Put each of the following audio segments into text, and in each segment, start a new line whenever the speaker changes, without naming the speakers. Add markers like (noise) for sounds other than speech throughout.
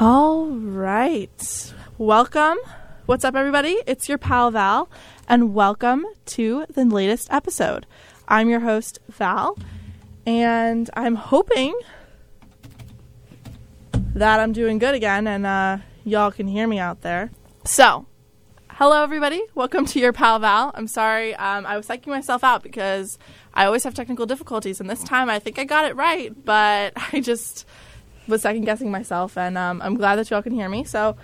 All right. Welcome. What's up, everybody? It's your pal Val, and welcome to the latest episode. I'm your host, Val, and I'm hoping that I'm doing good again and uh, y'all can hear me out there. So, hello, everybody. Welcome to your pal Val. I'm sorry, um, I was psyching myself out because I always have technical difficulties, and this time I think I got it right, but (laughs) I just was second guessing myself, and um, I'm glad that y'all can hear me. So,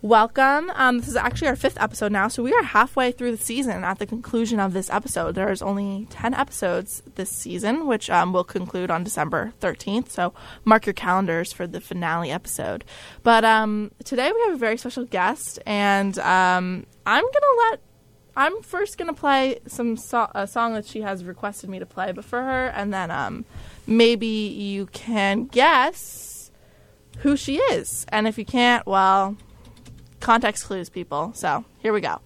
welcome. Um, this is actually our fifth episode now, so we are halfway through the season. At the conclusion of this episode, there's only ten episodes this season, which um, will conclude on December 13th. So, mark your calendars for the finale episode. But um, today we have a very special guest, and um, I'm gonna let. I'm first gonna play some so- a song that she has requested me to play, but for her, and then um, maybe you can guess who she is. And if you can't, well, context clues, people. So here we go.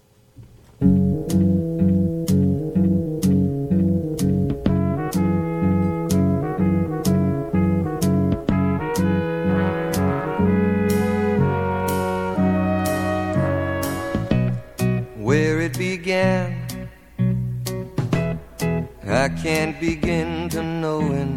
where it began. I can't begin to knowing,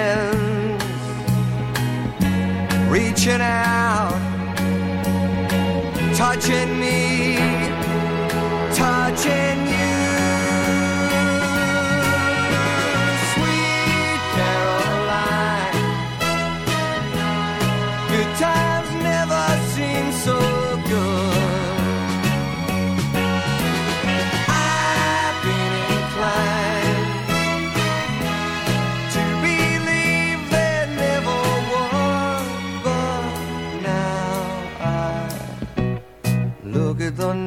reaching out, touching me, touching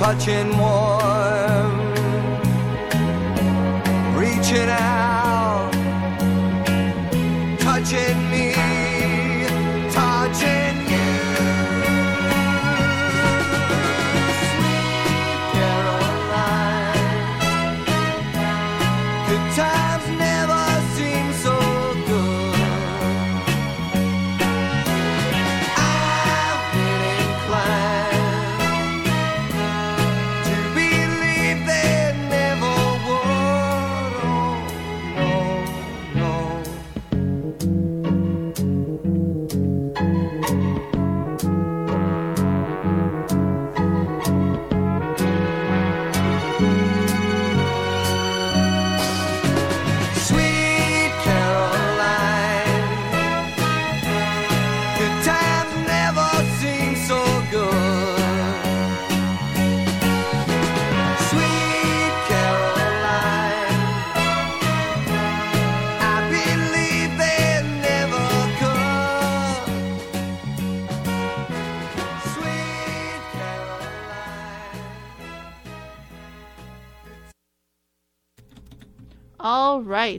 touching warm, reaching out,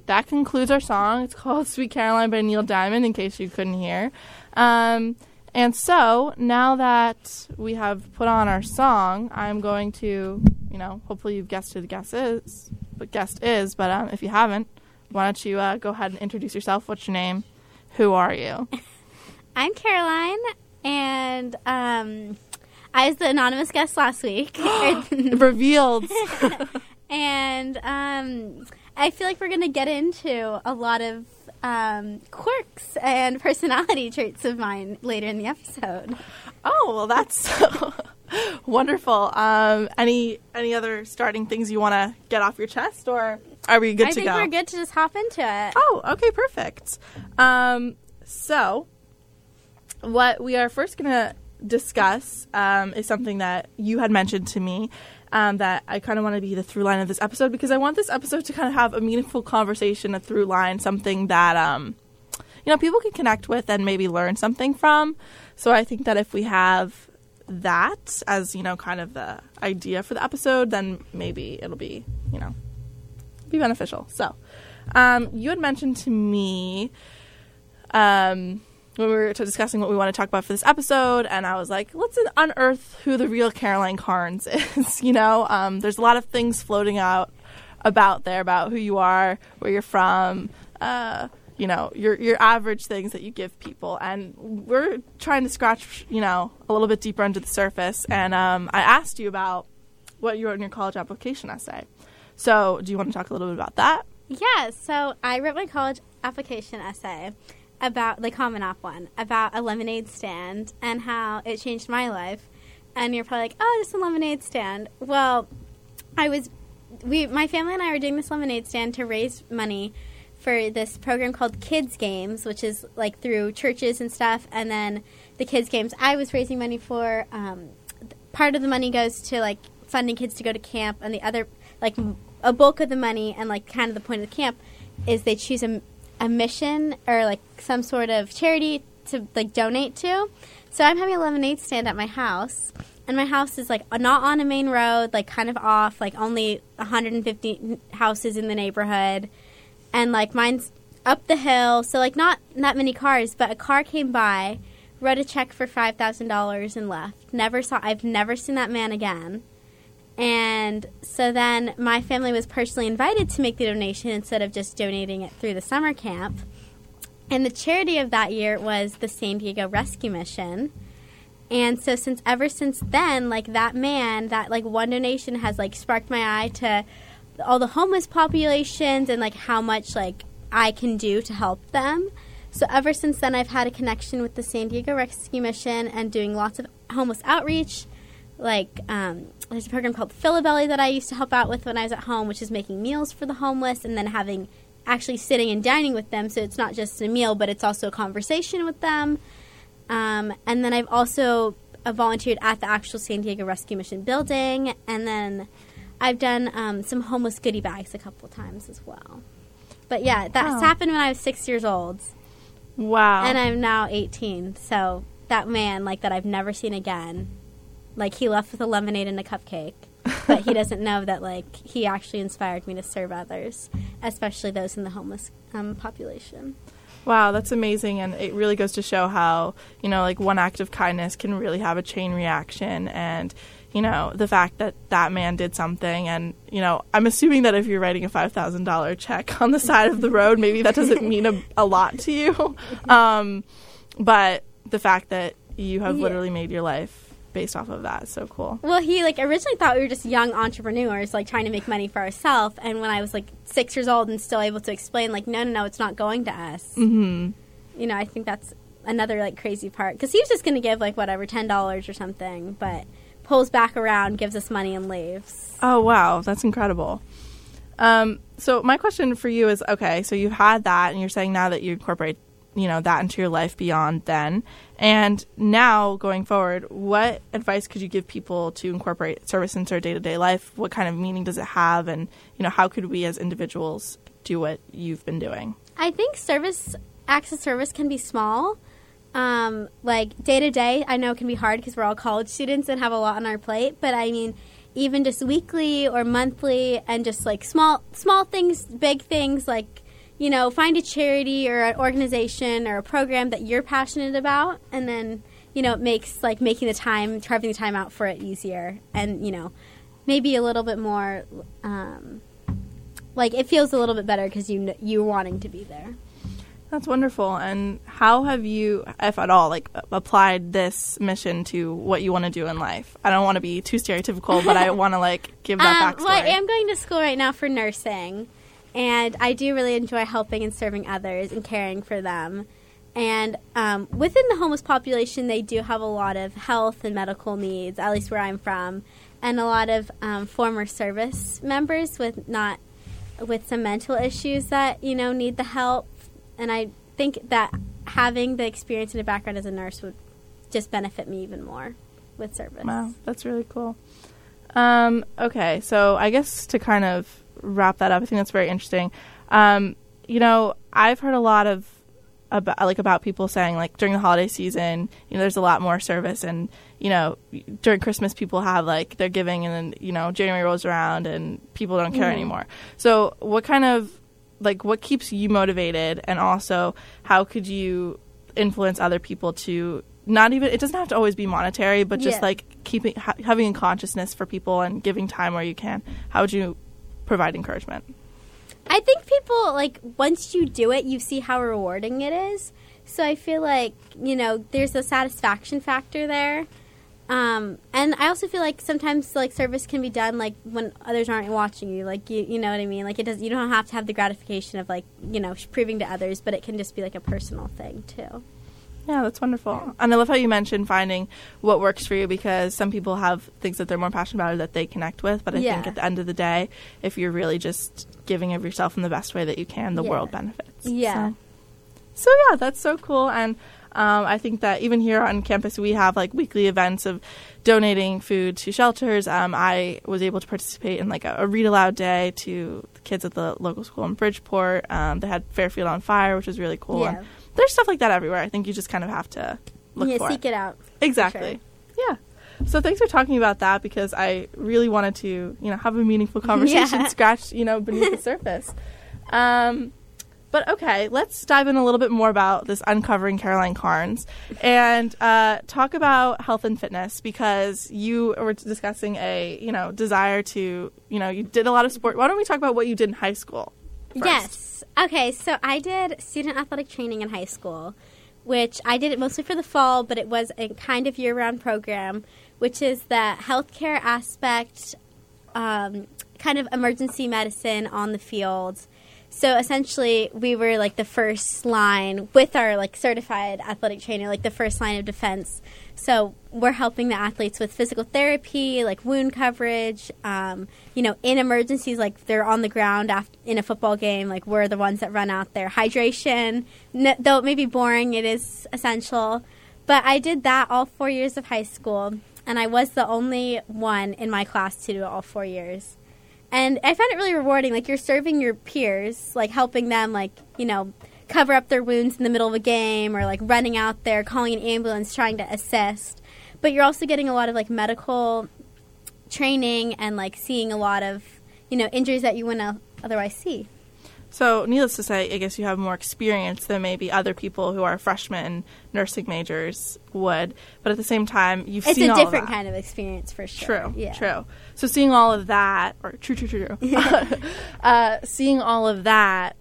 right, that concludes our song. It's called "Sweet Caroline" by Neil Diamond. In case you couldn't hear, um, and so now that we have put on our song, I'm going to, you know, hopefully you've guessed who the guest is. But guest is, but um, if you haven't, why don't you uh, go ahead and introduce yourself? What's your name? Who are you? (laughs)
I'm Caroline, and um, I was the anonymous guest last week. (gasps)
Revealed. (laughs)
and um, I feel like we're going to get into a lot of um, quirks and personality (laughs) traits of mine later in the episode.
Oh well, that's (laughs) wonderful. Um, any any other starting things you want to get off your chest, or are we good
I
to go?
I think we're good to just hop into it.
Oh, okay, perfect. Um, so, what we are first going to discuss um, is something that you had mentioned to me um, that I kind of want to be the through line of this episode because I want this episode to kind of have a meaningful conversation, a through line, something that um, you know people can connect with and maybe learn something from. So I think that if we have that as you know kind of the idea for the episode, then maybe it'll be you know be beneficial. So, um, you had mentioned to me um, we were discussing what we want to talk about for this episode, and I was like, let's unearth who the real Caroline Carnes (laughs) is. you know, um, there's a lot of things floating out about there about who you are, where you're from. Uh, you know your your average things that you give people, and we're trying to scratch you know a little bit deeper under the surface. And um, I asked you about what you wrote in your college application essay. So, do you want to talk a little bit about that?
Yeah, so I wrote my college application essay about the Common App one about a lemonade stand and how it changed my life. And you're probably like, "Oh, just a lemonade stand." Well, I was we my family and I were doing this lemonade stand to raise money for this program called Kids Games, which is like through churches and stuff. And then the Kids Games I was raising money for. Um, part of the money goes to like funding kids to go to camp, and the other like a bulk of the money and like kind of the point of the camp is they choose a, a mission or like some sort of charity to like donate to. So I'm having a lemonade stand at my house, and my house is like not on a main road, like kind of off, like only 150 houses in the neighborhood, and like mine's up the hill, so like not that many cars, but a car came by, wrote a check for five thousand dollars and left. Never saw. I've never seen that man again. And so then my family was personally invited to make the donation instead of just donating it through the summer camp. And the charity of that year was the San Diego Rescue Mission. And so since ever since then, like that man, that like one donation has like sparked my eye to all the homeless populations and like how much like I can do to help them. So ever since then I've had a connection with the San Diego Rescue Mission and doing lots of homeless outreach. Like um, there's a program called Philabelly that I used to help out with when I was at home, which is making meals for the homeless and then having actually sitting and dining with them. So it's not just a meal, but it's also a conversation with them. Um, and then I've also uh, volunteered at the actual San Diego Rescue Mission building. And then I've done um, some homeless goodie bags a couple times as well. But yeah, that's
Wow.
happened when I was six years old.
Wow.
And I'm now 18. So that man, like, that I've never seen again, like, he left with a lemonade and a cupcake. but he doesn't know that, like, he actually inspired me to serve others, especially those in the homeless um, population.
Wow, that's amazing. And it really goes to show how, you know, like one act of kindness can really have a chain reaction. And, you know, the fact that that man did something. And, you know, I'm assuming that if you're writing a $5,000 check on the side of the road, maybe that doesn't mean a, a lot to you. (laughs) Um, but the fact that you have
Yeah.
literally made your life based off of that. so cool.
Well, he like originally thought we were just young entrepreneurs, like trying to make money for ourselves. And when I was like six years old and still able to explain, like, no, no, no, it's not going to us.
hmm
You know, I think that's another like crazy part because he was just going to give like whatever ten dollars or something, but pulls back around, gives us money, and leaves.
Oh wow, that's incredible. Um, so my question for you is: Okay, so you've had that, and you're saying now that you incorporate, you know, that into your life beyond then, and now going forward, what advice could you give people to incorporate service into their day to day life? What kind of meaning does it have, and you know, how could we as individuals do what you've been doing?
I think service acts of service can be small. Um, like day to day, I know it can be hard because we're all college students and have a lot on our plate. But I mean, even just weekly or monthly, and just like small small things, big things, like you know, find a charity or an organization or a program that you're passionate about, and then you know, it makes like making the time, carving the time out for it easier, and you know, maybe a little bit more. Um, like it feels a little bit better because you you're wanting to be there.
That's wonderful. And how have you, if at all, like applied this mission to what you want to do in life? I don't want to be too stereotypical, but I (laughs) want to like give that
Um,
backstory.
well, I am going to school right now for nursing, and I do really enjoy helping and serving others and caring for them. And um, within the homeless population, they do have a lot of health and medical needs, at least where I'm from, and a lot of um, former service members with not with some mental issues that you know need the help. And I think that having the experience and a background as a nurse would just benefit me even more with service.
Wow, that's really cool. Um, okay, so I guess to kind of wrap that up, I think that's very interesting. Um, you know, I've heard a lot of about like about people saying like during the holiday season, you know, there's a lot more service, and you know, during Christmas people have like they're giving, and then you know January rolls around and people don't care
Mhm.
anymore. So, what kind of like what keeps you motivated, and also how could you influence other people to not even it doesn't have to always be monetary, but just
Yeah.
like keeping ha- having a consciousness for people and giving time where you can. How would you provide encouragement?
I think people like once you do it, you see how rewarding it is. So I feel like you know there's a satisfaction factor there, um, and I also feel like sometimes like service can be done like when others aren't watching you. Like you, you know what I mean. Like it does. You don't have to have the gratification of like you know proving to others, but it can just be like a personal thing too.
Yeah, that's wonderful. And I love how you mentioned finding what works for you because some people have things that they're more passionate about or that they connect with. But I think at the end of the day, if you're really just giving of yourself in the best way that you can, the
Yeah.
world benefits.
Yeah.
So, so yeah, that's so cool. And um, I think that even here on campus, we have like weekly events of donating food to shelters. Um, I was able to participate in like a, a read aloud day to the kids at the local school in Bridgeport. Um, they had Fairfield on Fire, which was really cool.
Yeah.
And there's stuff like that everywhere. I think you just kind of have to look
yeah,
for
seek it out.
Exactly. Yeah. So thanks for talking about that because I really wanted to, you know, have a meaningful (laughs) conversation,
Yeah.
scratch, you know, beneath the (laughs) surface. Um, but okay, let's dive in a little bit more about this uncovering Caroline Carnes and uh, talk about health and fitness because you were discussing a, you know, desire to, you know, you did a lot of sport. Why don't we talk about what you did in high school? First?
Yes. Okay, so I did student athletic training in high school, which I did it mostly for the fall, but it was a kind of year round program, which is the healthcare aspect, um, kind of emergency medicine on the field. So essentially, we were like the first line with our like certified athletic trainer, like the first line of defense. So we're helping the athletes with physical therapy, like wound coverage. Um, you know, in emergencies, like they're on the ground after, in a football game, like we're the ones that run out there. Hydration, though it may be boring, it is essential. But I did that all four years of high school, and I was the only one in my class to do it all four years and I found it really rewarding. Like you're serving your peers, like helping them, like you know, cover up their wounds in the middle of a game, or like running out there, calling an ambulance, trying to assist. But you're also getting a lot of like medical training and like seeing a lot of you know injuries that you wouldn't otherwise see.
So, needless to say, I guess you have more experience than maybe other people who are freshmen nursing majors would. But at the same time, you've
It's
seen
a
all of
different kind of experience for sure.
True,
Yeah.
true. So, seeing all of that, or true, true, true, true. (laughs) (laughs) uh, seeing all of that,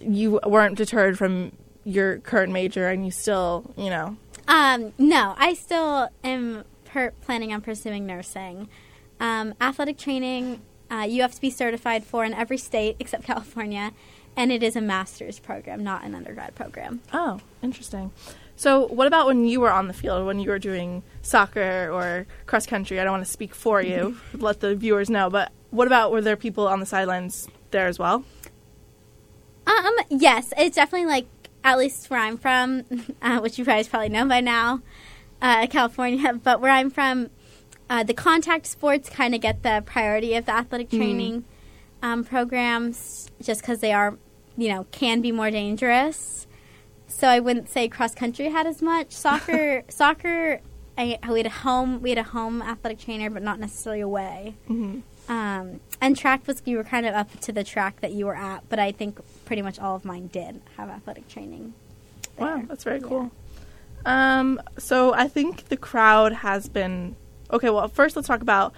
you weren't deterred from your current major, and you still, you know,
Um, no, I still am per- planning on pursuing nursing. Um, athletic training, uh, you have to be certified for in every state (laughs) except California, and it is a master's program, not an undergrad program.
Oh, interesting. So, what about when you were on the field, when you were doing soccer or cross country? I don't want to speak for you, (laughs) let the viewers know, but what about were there people on the sidelines there as well?
Um, yes, it's definitely like at least where I'm from, (laughs) uh, which you guys probably know by now, uh, California. (laughs) But where I'm from, uh, the contact sports kind of get the priority of the athletic training um, programs, just because they are, you know, can be more dangerous. So I wouldn't say cross country had as much soccer. (laughs) soccer, I, we had a home, we had a home athletic trainer, but not necessarily away.
Mm-hmm.
Um, and track was you were kind of up to the track that you were at, but I think pretty much all of mine did have athletic training.
Wow, that's very
Yeah.
cool. Um, so I think the crowd has been okay. Well, first let's talk about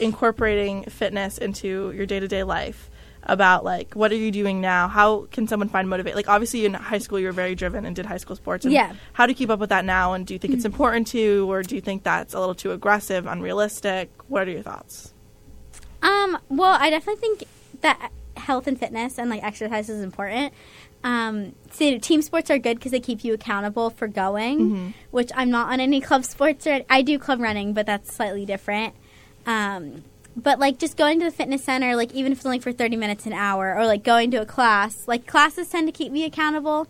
incorporating fitness into your day to day life. About like what are you doing now? How can someone find motivate? Like obviously in high school you were very driven and did high school sports. And
Yeah.
How do you keep up with that now? And do you think it's important to, or do you think that's a little too aggressive, unrealistic? What are your thoughts?
Um, well, I definitely think that health and fitness and like exercise is important. Um, so team sports are good because they keep you accountable for going,
Mm-hmm.
which I'm not on any (laughs) club sports. Or I do club running, but that's slightly different. Um, but like just going to the fitness center, like even if it's only for 30 minutes an hour, or like going to a class, like classes tend to keep me accountable.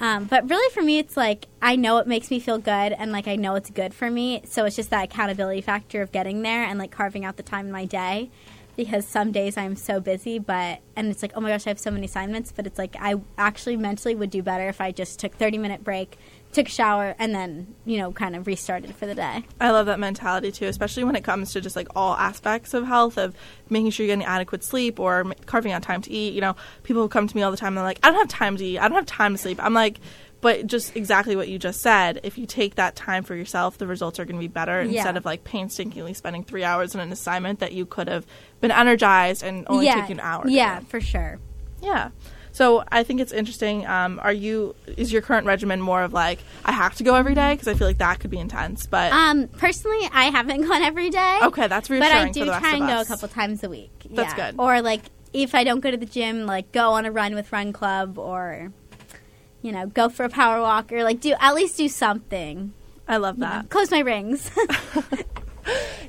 Um, but really, for me, it's like I know it makes me feel good, and like I know it's good for me. So it's just that accountability factor of getting there and like carving out the time in my day. Because some days I'm so busy, but and it's like, oh my gosh, I have so many assignments. But it's like I actually mentally would do better if I just took 30 minute break, took a shower, and then you know kind of restarted for the day.
I love that mentality too, especially when it comes to just like all aspects of health, of making sure you're getting adequate sleep or carving out time to eat. You know, people who come to me all the time and they're like, I don't have time to eat, I don't have time to sleep. I'm like, but just exactly what you just said. If you take that time for yourself, the results are going to be better
Yeah.
instead of like painstakingly spending three hours on an assignment that you could have been energized and only
yeah,
taken an hour.
Yeah, for sure.
Yeah. So I think it's interesting. Um, are you? Is your current regimen more of like I have to go every day because I feel like that could be intense, but
Um, personally, I haven't (laughs) gone every day.
okay, that's reassuring.
but
I
do try and go a couple times a week.
That's
yeah.
good.
Or like if I don't go to the gym, like go on a run with Run Club, or you know, go for a power walk, or like do at least do something.
I love that.
Close my rings. (laughs) (laughs)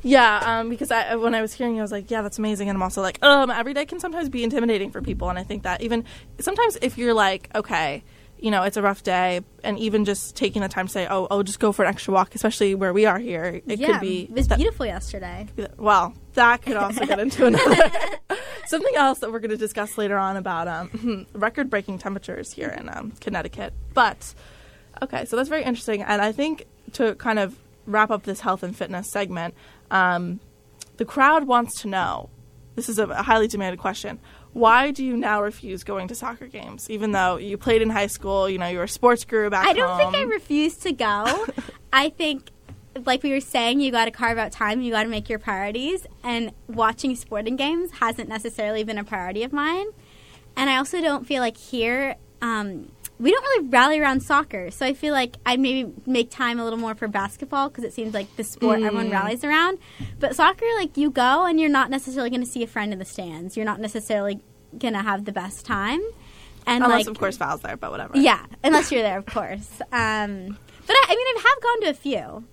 Yeah, um, because I when I was hearing, you, I was like, yeah, that's amazing, and I'm also like, um, every day can sometimes be intimidating for people, and I think that even sometimes if you're like, okay. You know, it's a rough day, and even just taking the time to say, "Oh, I'll just go for an extra walk," especially where we are here, it
yeah,
could be.
it was
that-
beautiful yesterday.
Well, that could also get into (laughs) another (laughs) something else that we're going to discuss later on about um, (laughs) record-breaking temperatures here in um, Connecticut. But okay, so that's very interesting, and I think to kind of wrap up this health and fitness segment, um, the crowd wants to know. This is a highly demanded question. Why do you now refuse going to soccer games, even though you played in high school? You know, you were a sports guru back
I don't think I refuse to go. (laughs) I think, like we were saying, you got to carve out time. You got to make your priorities. And watching sporting games hasn't necessarily been a priority of mine. And I also don't feel like here um, we don't really rally around soccer. So I feel like I'd maybe make time a little more for basketball because it seems like the sport everyone
Mm.
rallies around. But soccer, like you go and you're not necessarily going to see a friend in the stands. You're not necessarily going to have the best time. And
Unless,
like,
of course, fouls there, but whatever.
yeah, unless you're there, of course. Um, but I, I mean, I have gone to a few.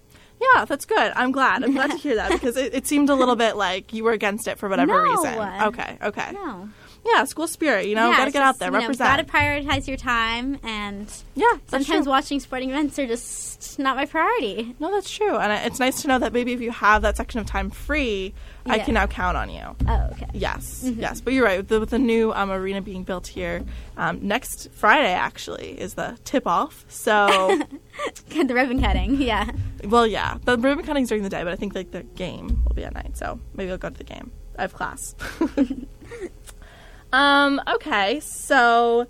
Yeah, that's good. I'm glad. I'm glad to (laughs) hear that because it, it seemed a little bit like you were against it for whatever
No.
reason. Okay, okay.
No,
Yeah, school spirit. You know,
yeah,
gotta get out
just,
there,
you know,
represent.
Gotta prioritize your time, and
yeah,
sometimes
true.
watching sporting events are just not my priority.
No, that's true, and it's nice to know that maybe if you have that section of time free, I can now count on you.
Oh, okay.
Yes,
Mm-hmm.
yes, but you're right. With the, with the new um, arena being built here, um, next Friday actually is the tip off. So, (laughs)
the ribbon cutting, yeah.
well, yeah, the ribbon cutting's during the day, but I think like the game will be at night. So maybe I'll go to the game. I have class. (laughs) (laughs) um. Okay. So,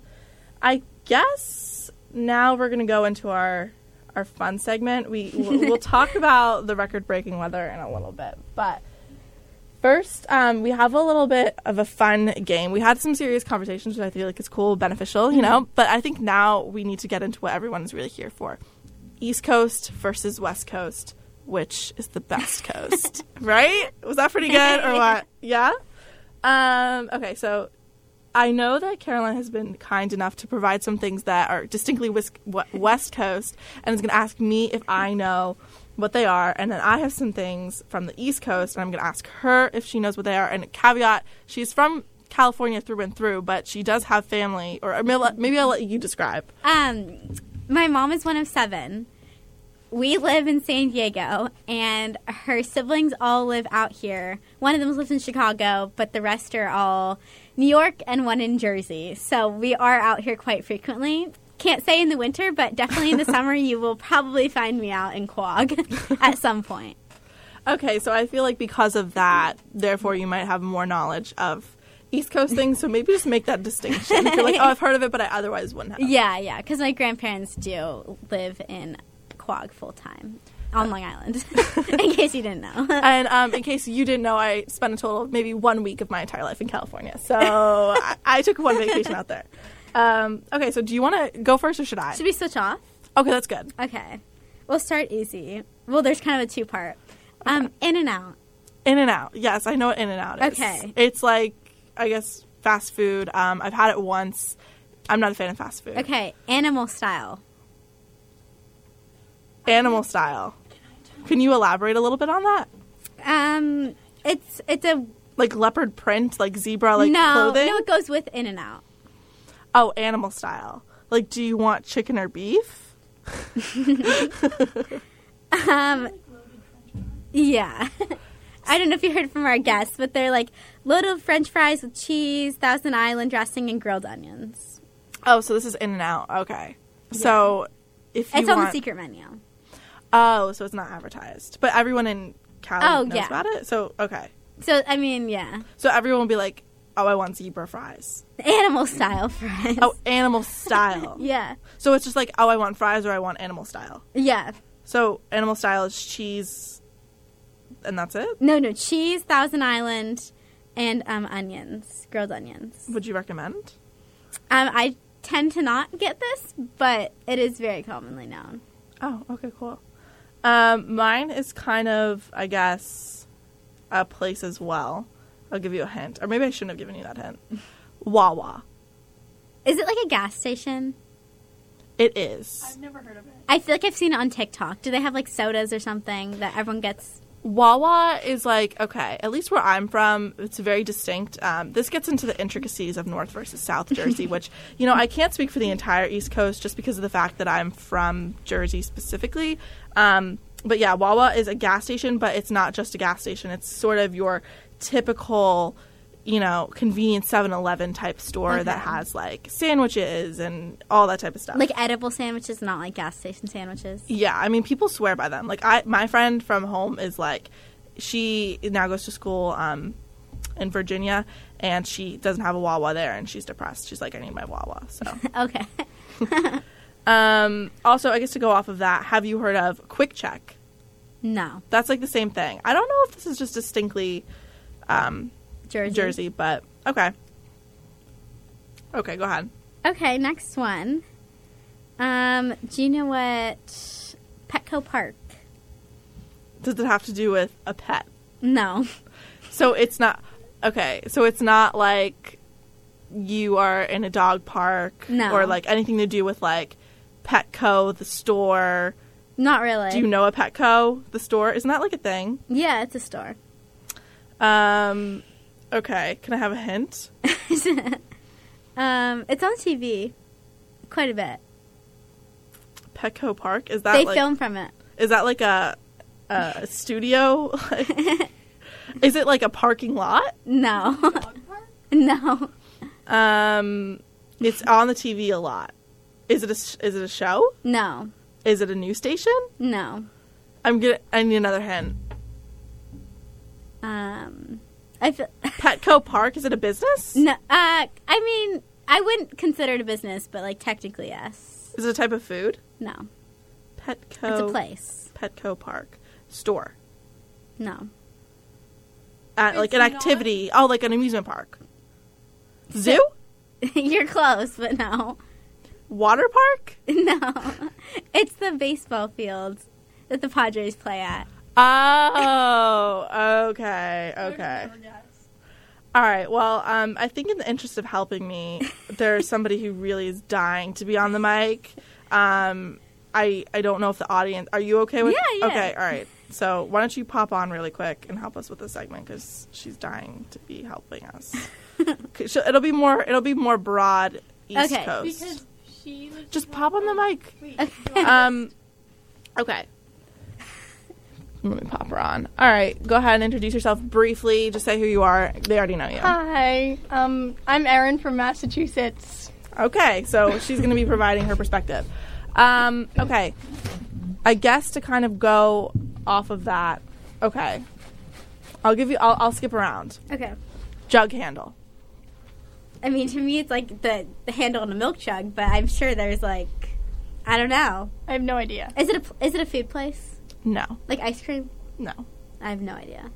I guess now we're gonna go into our our fun segment. We we'll, we'll (laughs) talk about the record breaking weather in a little bit, but. First, um, we have a little bit of a fun game. We had some serious conversations, which I feel like is cool, beneficial, you know. But I think now we need to get into what everyone is really here for: East Coast versus West Coast. Which is the best coast, (laughs) right? Was that pretty good or what? (laughs) Yeah. Um, okay, so I know that Caroline has been kind enough to provide some things that are distinctly West Coast, and is going to ask me if I know what they are, and then I have some things from the East Coast, and I'm going to ask her if she knows what they are. And caveat: she's from California through and through, but she does have family. Or maybe I'll let- you describe.
Um, my mom is one of seven. We live in San Diego, and her siblings all live out here. One of them lives in Chicago, but the rest are all New York and one in Jersey. So we are out here quite frequently. Can't say in the winter, but definitely in the (laughs) summer, you will probably find me out in Quogue (laughs) at some point.
Okay, so I feel like because of that, therefore you might have more knowledge of East Coast things. So maybe just make that distinction. You're like, oh, I've heard of it, but I otherwise wouldn't have. (laughs)
Yeah, yeah, because my grandparents do live in Quogue full time on Long Island, (laughs) in case you didn't know. (laughs)
And um, in case you didn't know, I spent a total of maybe one week of my entire life in California. So (laughs) I, I took one vacation out there. Um, okay, so do you want to go first or should I?
Should we switch off?
Okay, that's good.
Okay. We'll start easy. Well, there's kind of a two part. Um, in and out.
In and out. Yes, I know what In and Out is.
Okay.
It's like, I guess, fast food. Um, I've had it once. I'm not a fan of fast food.
Okay, animal style.
Animal style. Can you elaborate a little bit on that?
Um, it's it's a
Like leopard print, like zebra, like
no
clothing.
no. It goes with In and Out.
oh, animal style. Like, do you want chicken or beef? (laughs)
Um, yeah. I don't know if you heard from our guests, but they're like loaded French fries with cheese, Thousand Island dressing, and grilled onions.
Oh, so this is In and Out. Okay. So if you
It's on
want,
the secret menu.
Oh, so it's not advertised, but everyone in Cali
Oh,
knows
yeah.
about it. So okay,
So I mean, yeah,
so everyone will be like, "Oh, I want zebra fries."
animal style fries.
Oh, animal style. (laughs)
yeah,
So it's just like, "Oh, I want fries," or "I want animal style."
yeah.
So animal style is cheese, and that's it.
No, no cheese, Thousand Island, and um, onions, grilled onions.
Would you recommend?
Um, I tend to not get this, but it is very commonly known.
Oh, okay, cool. Um, mine is kind of, I guess, a place as well. I'll give you a hint, or maybe I shouldn't have given you that hint. Wawa.
Is it like a gas station?
It is.
I've never heard of it.
I feel like I've seen it on TikTok. Do they have like sodas or something that everyone gets?
Wawa is like okay. At least where I'm from, it's very distinct. Um, this gets into the intricacies of North versus South (laughs) Jersey, which you know I can't speak for the entire East Coast just because of the fact that I'm from Jersey specifically. Um, but yeah, Wawa is a gas station, but it's not just a gas station. It's sort of your typical, you know, convenient 7-Eleven type store that has like sandwiches and all that type of stuff.
Like edible sandwiches, not like gas station sandwiches.
Yeah, I mean, people swear by them. Like, I, my friend from home is like, she now goes to school um, in Virginia, and she doesn't have a Wawa there, and she's depressed. She's like, I need my Wawa. So, (laughs)
Okay. (laughs)
um, also, I guess to go off of that, have you heard of QuickChek?
no,
That's like the same thing. I don't know if this is just distinctly um,
Jersey.
Jersey, but okay. Okay, go ahead.
Okay, next one. Um, do you know what Petco Park?
Does it have to do with a pet?
No. (laughs)
So it's not okay. So it's not like you are in a dog park
No.
or like anything to do with like Petco, the store.
Not really.
Do you know a Petco, the store? Isn't that like a thing?
Yeah, it's a store.
Um, okay. Can I have a hint? (laughs)
um, it's on TV quite a bit.
Petco Park is that
they
like
film from it.
is that like a a studio? Like, (laughs) is it like a parking lot?
No. (laughs) no.
Um, it's on the TV a lot. Is it a is it a show?
No.
Is it a news station?
No.
I'm gonna. I need another hint.
Um, I feel. (laughs)
Petco Park is it a business?
no. Uh, I mean, I wouldn't consider it a business, but like technically, yes.
Is it a type of food?
No.
Petco.
It's a place.
Petco Park store.
No.
At, like an
not?
activity. Oh, like an amusement park. Zoo? (laughs)
You're close, but no.
Water park? (laughs)
No. It's the baseball field that the Padres play at.
Oh, okay, okay. All right. Well, um, I think in the interest of helping me, (laughs) there's somebody who really is dying to be on the mic. Um, I I don't know if the audience. Are you okay with?
Yeah, yeah.
Okay. All right. So why don't you pop on really quick and help us with this segment because she's dying to be helping us. (laughs) it'll be more. It'll be more broad East
Okay.
Coast.
Because she
Just pop on the mic.
Wait,
Um. Okay. Let me pop her on. All right. Go ahead and introduce yourself briefly. Just say who you are. They already know you.
Hi, um, I'm Erin from Massachusetts.
Okay, so she's going to be providing her perspective. Um, okay, I guess to kind of go off of that. Okay, I'll give you. I'll, I'll skip around.
Okay.
Jug handle.
I mean, to me, it's like the, the handle on a milk jug, but I'm sure there's like, I don't know.
I have no idea.
Is it a is it a food place
No,
like ice cream?
no.
I have no idea.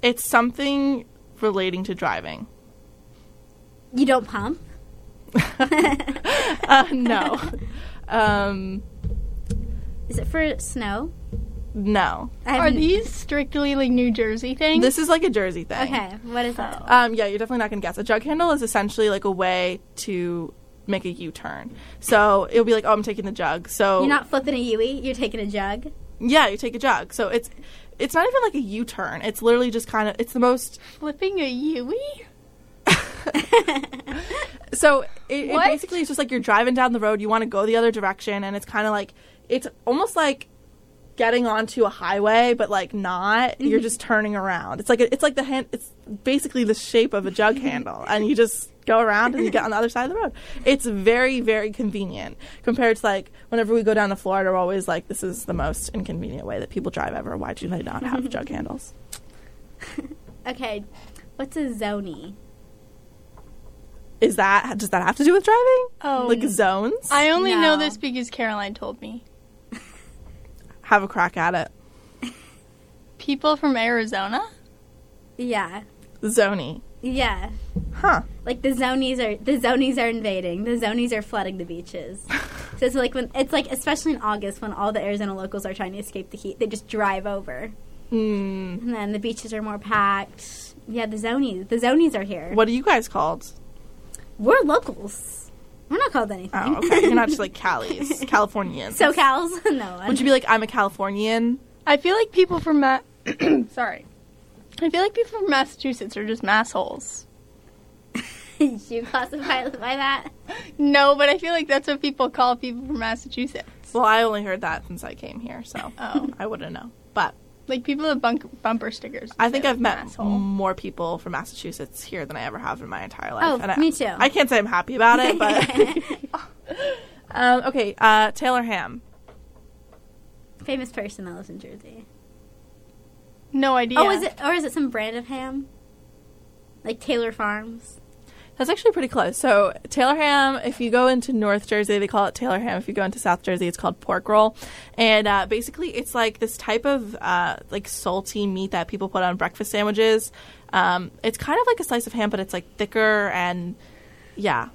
It's something relating to driving.
You don't pump. (laughs)
Uh, no. um,
Is it for snow?
No,
I've
Are these strictly like New Jersey things?
this is like a Jersey thing.
Okay, what is it?
Oh.
Um, yeah, you're definitely not gonna guess. A jug handle is essentially like a way to make a U-turn. So it'll be like, oh, I'm taking the jug. So
You're not flipping a Yui, you're taking a jug.
yeah, you take a jug. So it's it's not even like a U-turn. It's literally just kind of it's the most.
flipping a Yui. (laughs) (laughs)
So it, it basically is just like you're driving down the road. You want to go the other direction, and it's kind of like it's almost like getting onto a highway, but like not. You're just (laughs) turning around. It's like a, it's like the hand. It's basically the shape of a jug (laughs) handle, and you just go around and you get on the other side of the road. It's very very convenient compared to like whenever we go down to Florida, we're always like, this is the most inconvenient way that people drive ever. Why do they not have (laughs) jug handles?
Okay, what's a zoni?
Is that does that have to do with driving?
Oh,
like zones?
I only know this because Caroline told me.
Have a crack at it.
People from Arizona.
Yeah,
Zony.
yeah.
Huh.
Like the zonies are the zonies are invading. The zonies are flooding the beaches. (laughs) so it's like when it's like especially in August when all the Arizona locals are trying to escape the heat, they just drive over,
Hmm.
and then the beaches are more packed. Yeah, the zonies. The zonies are here.
What are you guys called?
We're locals. We're not called anything.
Oh, okay. You're not just like Calis, (laughs) Californians.
So Cal's? (laughs) no.
Would you be like, I'm a Californian?
I feel like people from Ma- (clears throat) sorry. I feel like people from Massachusetts are just massholes. (laughs)
you classify it by that?
No, but I feel like that's what people call people from Massachusetts.
Well, I only heard that since I came here, so
Oh.
I wouldn't know. But
Like people with bunk- bumper stickers.
I think I've met
asshole.
more people from Massachusetts here than I ever have in my entire life.
Oh,
and I,
me too.
I can't say I'm happy about it, but (laughs) um, okay. Uh, Taylor Ham.
Famous person that lives in Jersey.
No idea.
Oh, is it or is it some brand of ham? Like Taylor Farms.
That's actually pretty close. So Taylor ham, if you go into North Jersey, they call it Taylor ham. If you go into South Jersey, it's called pork roll. And uh, basically, it's like this type of uh, like salty meat that people put on breakfast sandwiches. Um, it's kind of like a slice of ham, but it's like thicker and yeah,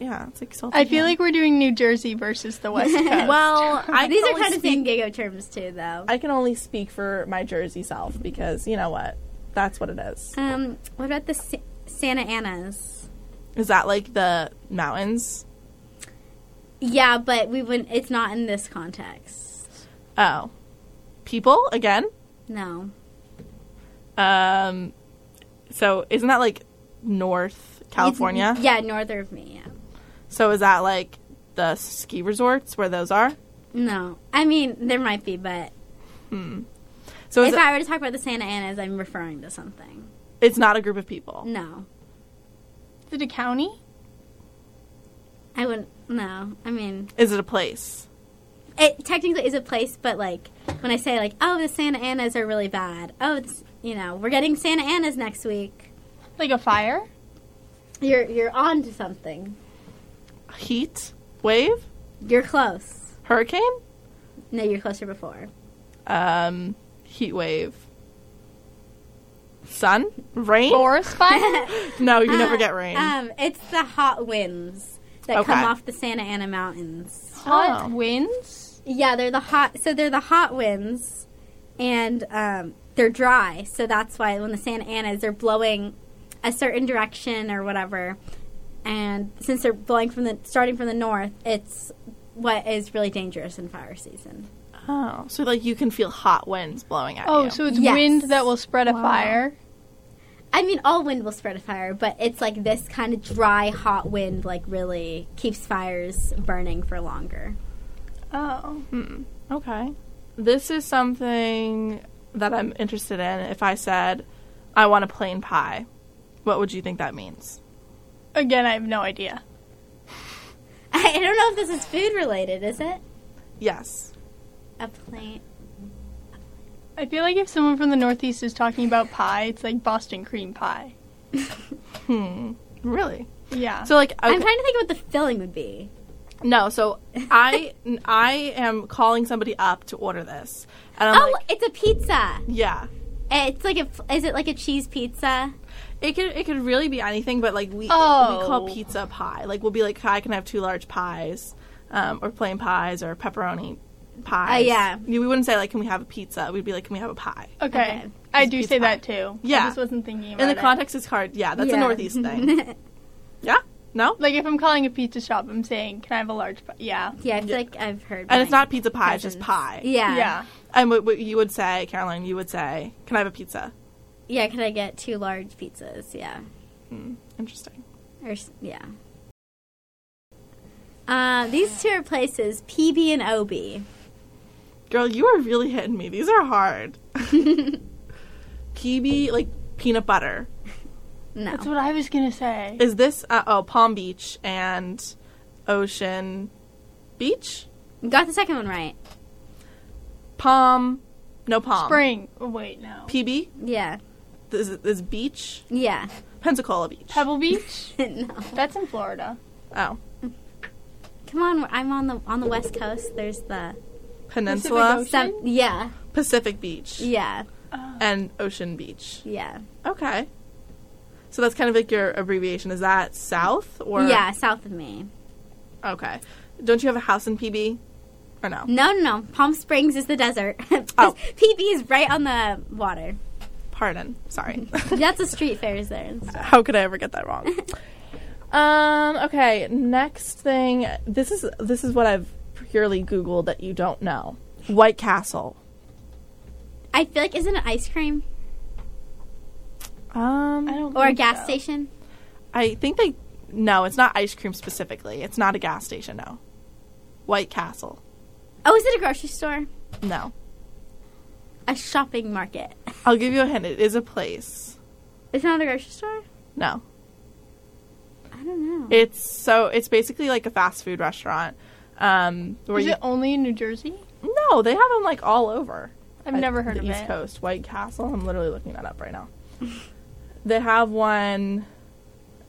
yeah, it's like salty.
I feel
ham.
like we're doing New Jersey versus the West (laughs) Coast.
well, (laughs) I
These are kind of
speak-
San Diego terms too, though.
I can only speak for my Jersey self because you know what, that's what it is.
Um, what about the Sa- Santa Anas?
Is that like the mountains?
Yeah, but we wouldn't. It's not in this context.
Oh, people again.
No.
Um, so isn't that like North California?
It's- yeah, northern of me. Yeah.
So is that like the ski resorts where those are?
No, I mean there might be, but
So
if
it,
I were to talk about the Santa Anas, I'm referring to something.
It's not a group of people.
No,
is it a county?
I wouldn't. No, I mean
Is it a place?
it technically is a place, but like when I say like, oh, the Santa Anas are really bad. Oh, it's, you know, we're getting Santa Anas next week.
Like a fire?
You're you're on to something.
Heat wave,
You're close.
hurricane,
No, you're closer before.
um, heat wave, sun, rain.
Forest (laughs) fire?
no, you never
Uh,
get rain.
Um, it's the hot winds that
Okay.
come off the Santa Ana mountains.
Hot
Oh.
winds?
Yeah, they're the hot. So they're the hot winds, and um, they're dry. So that's why when the Santa Anas they're blowing a certain direction or whatever, and since they're blowing from the starting from the north, it's what is really dangerous in fire season.
Oh, so like you can feel hot winds blowing at
Oh,
you.
so it's
Yes.
wind that will spread a
Wow.
fire.
I mean, all wind will spread a fire, but it's like this kind of dry, hot wind, like really keeps fires burning for longer.
Oh.
Hmm. Okay. This is something that I'm interested in. If I said, I want a plain pie, what would you think that means?
Again, I have no idea. (laughs)
I don't know if this is food related. Is it
Yes.
A plain?
I feel like if someone from the Northeast is talking about pie, it's like Boston cream pie. (laughs)
Hmm. Really?
Yeah.
So like, okay.
I'm trying to think what the filling would be.
no. So I I am calling somebody up to order this, and I'm
oh,
like,
it's a pizza.
yeah.
It's like a. Is it like a cheese pizza?
It could it could really be anything, but like we
Oh.
we call pizza pie. Like we'll be like, I can have two large pies, um, or plain pies, or pepperoni pies.
Uh, yeah.
We wouldn't say like, "Can we have a pizza?" We'd be like, "Can we have a pie?"
Okay.
Okay.
I do say
pie.
that too.
Yeah.
I just wasn't thinking about
In the
it.
context, it's hard. Yeah, that's a Northeast thing. (laughs) yeah. No.
Like if I'm calling a pizza shop, I'm saying, "Can I have a large pie?" Yeah.
yeah, I feel like I've heard.
And it's not pizza pie; it's just pie.
Yeah.
Yeah.
And what, what you would say, Caroline, you would say, "Can I have a pizza?"
Yeah, can I get two large pizzas? Yeah.
Hmm, interesting.
Or yeah. Uh, these two are places PB and OB.
Girl, you are really hitting me. These are hard. (laughs) PB, like peanut butter.
No.
That's what I was gonna say.
Is this uh, oh Palm Beach and Ocean Beach?
Got the second one right.
Palm, no Palm.
Spring. Oh, wait, no.
PB
Yeah.
is, is beach.
Yeah.
Pensacola Beach.
Pebble Beach. (laughs)
no.
That's in Florida.
oh,
Come on, I'm on the on the west coast. There's the
Peninsula,
some yeah
Pacific Beach,
yeah
Uh,
and Ocean Beach.
yeah
Okay. So that's kind of like your abbreviation. Is that south or
yeah south of me.
Okay. Don't you have a house in PB? Or no?
No, no, no. Palm Springs is the desert. (laughs)
Oh.
PB is right on the water.
Pardon. Sorry. (laughs)
That's the street fairs there and stuff.
How could I ever get that wrong? (laughs) um. Okay. Next thing. This is this is what I've purely Googled that you don't know. White Castle.
I feel like isn't it ice cream
Um.
I don't.
or a gas
so.
station?
I think they. No, it's not ice cream specifically. It's not a gas station. No. White Castle.
Oh, is it a grocery store?
No.
A shopping market? (laughs)
I'll give you a hint. It is a place.
It's not a grocery store.
No.
I don't know.
It's so. It's basically like a fast food restaurant. Um.
Is
you,
it only in New Jersey?
No, they have them like all over.
I've never heard
the
of
East
it.
Coast White Castle. I'm literally looking that up right now. (laughs) they have one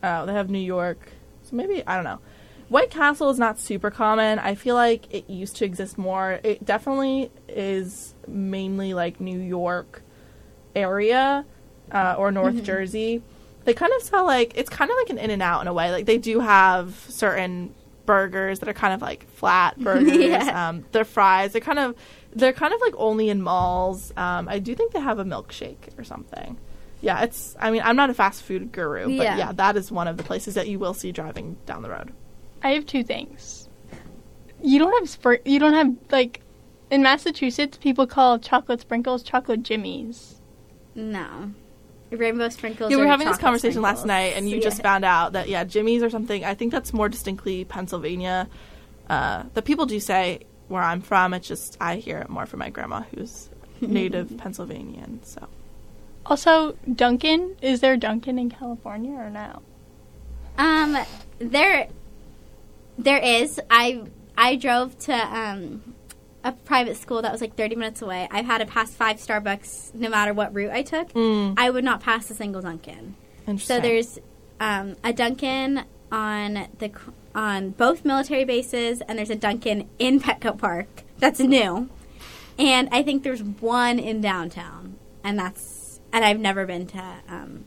oh they have New York. So maybe I don't know. White Castle is not super common. I feel like it used to exist more. It definitely is mainly like New York area uh, or North Jersey. They kind of sell like it's kind of like an In-N-Out in a way. Like they do have certain burgers that are kind of like flat (laughs) burgers.
Yeah.
um, their fries, they're kind of they're kind of like only in malls. Um, I do think they have a milkshake or something. Yeah, it's. I mean, I'm not a fast food guru, but
Yeah.
yeah, that is one of the places that you will see driving down the road.
I have two things. You don't have spr- You don't have like in Massachusetts. People call chocolate sprinkles chocolate jimmies.
no. Rainbow sprinkles.
Yeah, we were having this
chocolate
conversation last night, and you
Yeah.
just found out that yeah, jimmies or something. I think that's more distinctly Pennsylvania. Uh, the people do say where I'm from. It's just I hear it more from my grandma, who's (laughs) native Pennsylvanian. So
Also, Dunkin' Is there Dunkin' in California or no?
Um, there, there is. I I drove to um a private school that was like 30 minutes away. I've had to pass five Starbucks no matter what route I took.
Mm,
I would not pass a single Dunkin'. So there's um, a Dunkin' on the on both military bases, and there's a Dunkin' in Petco Park that's new, and I think there's one in downtown, and that's and I've never been to um,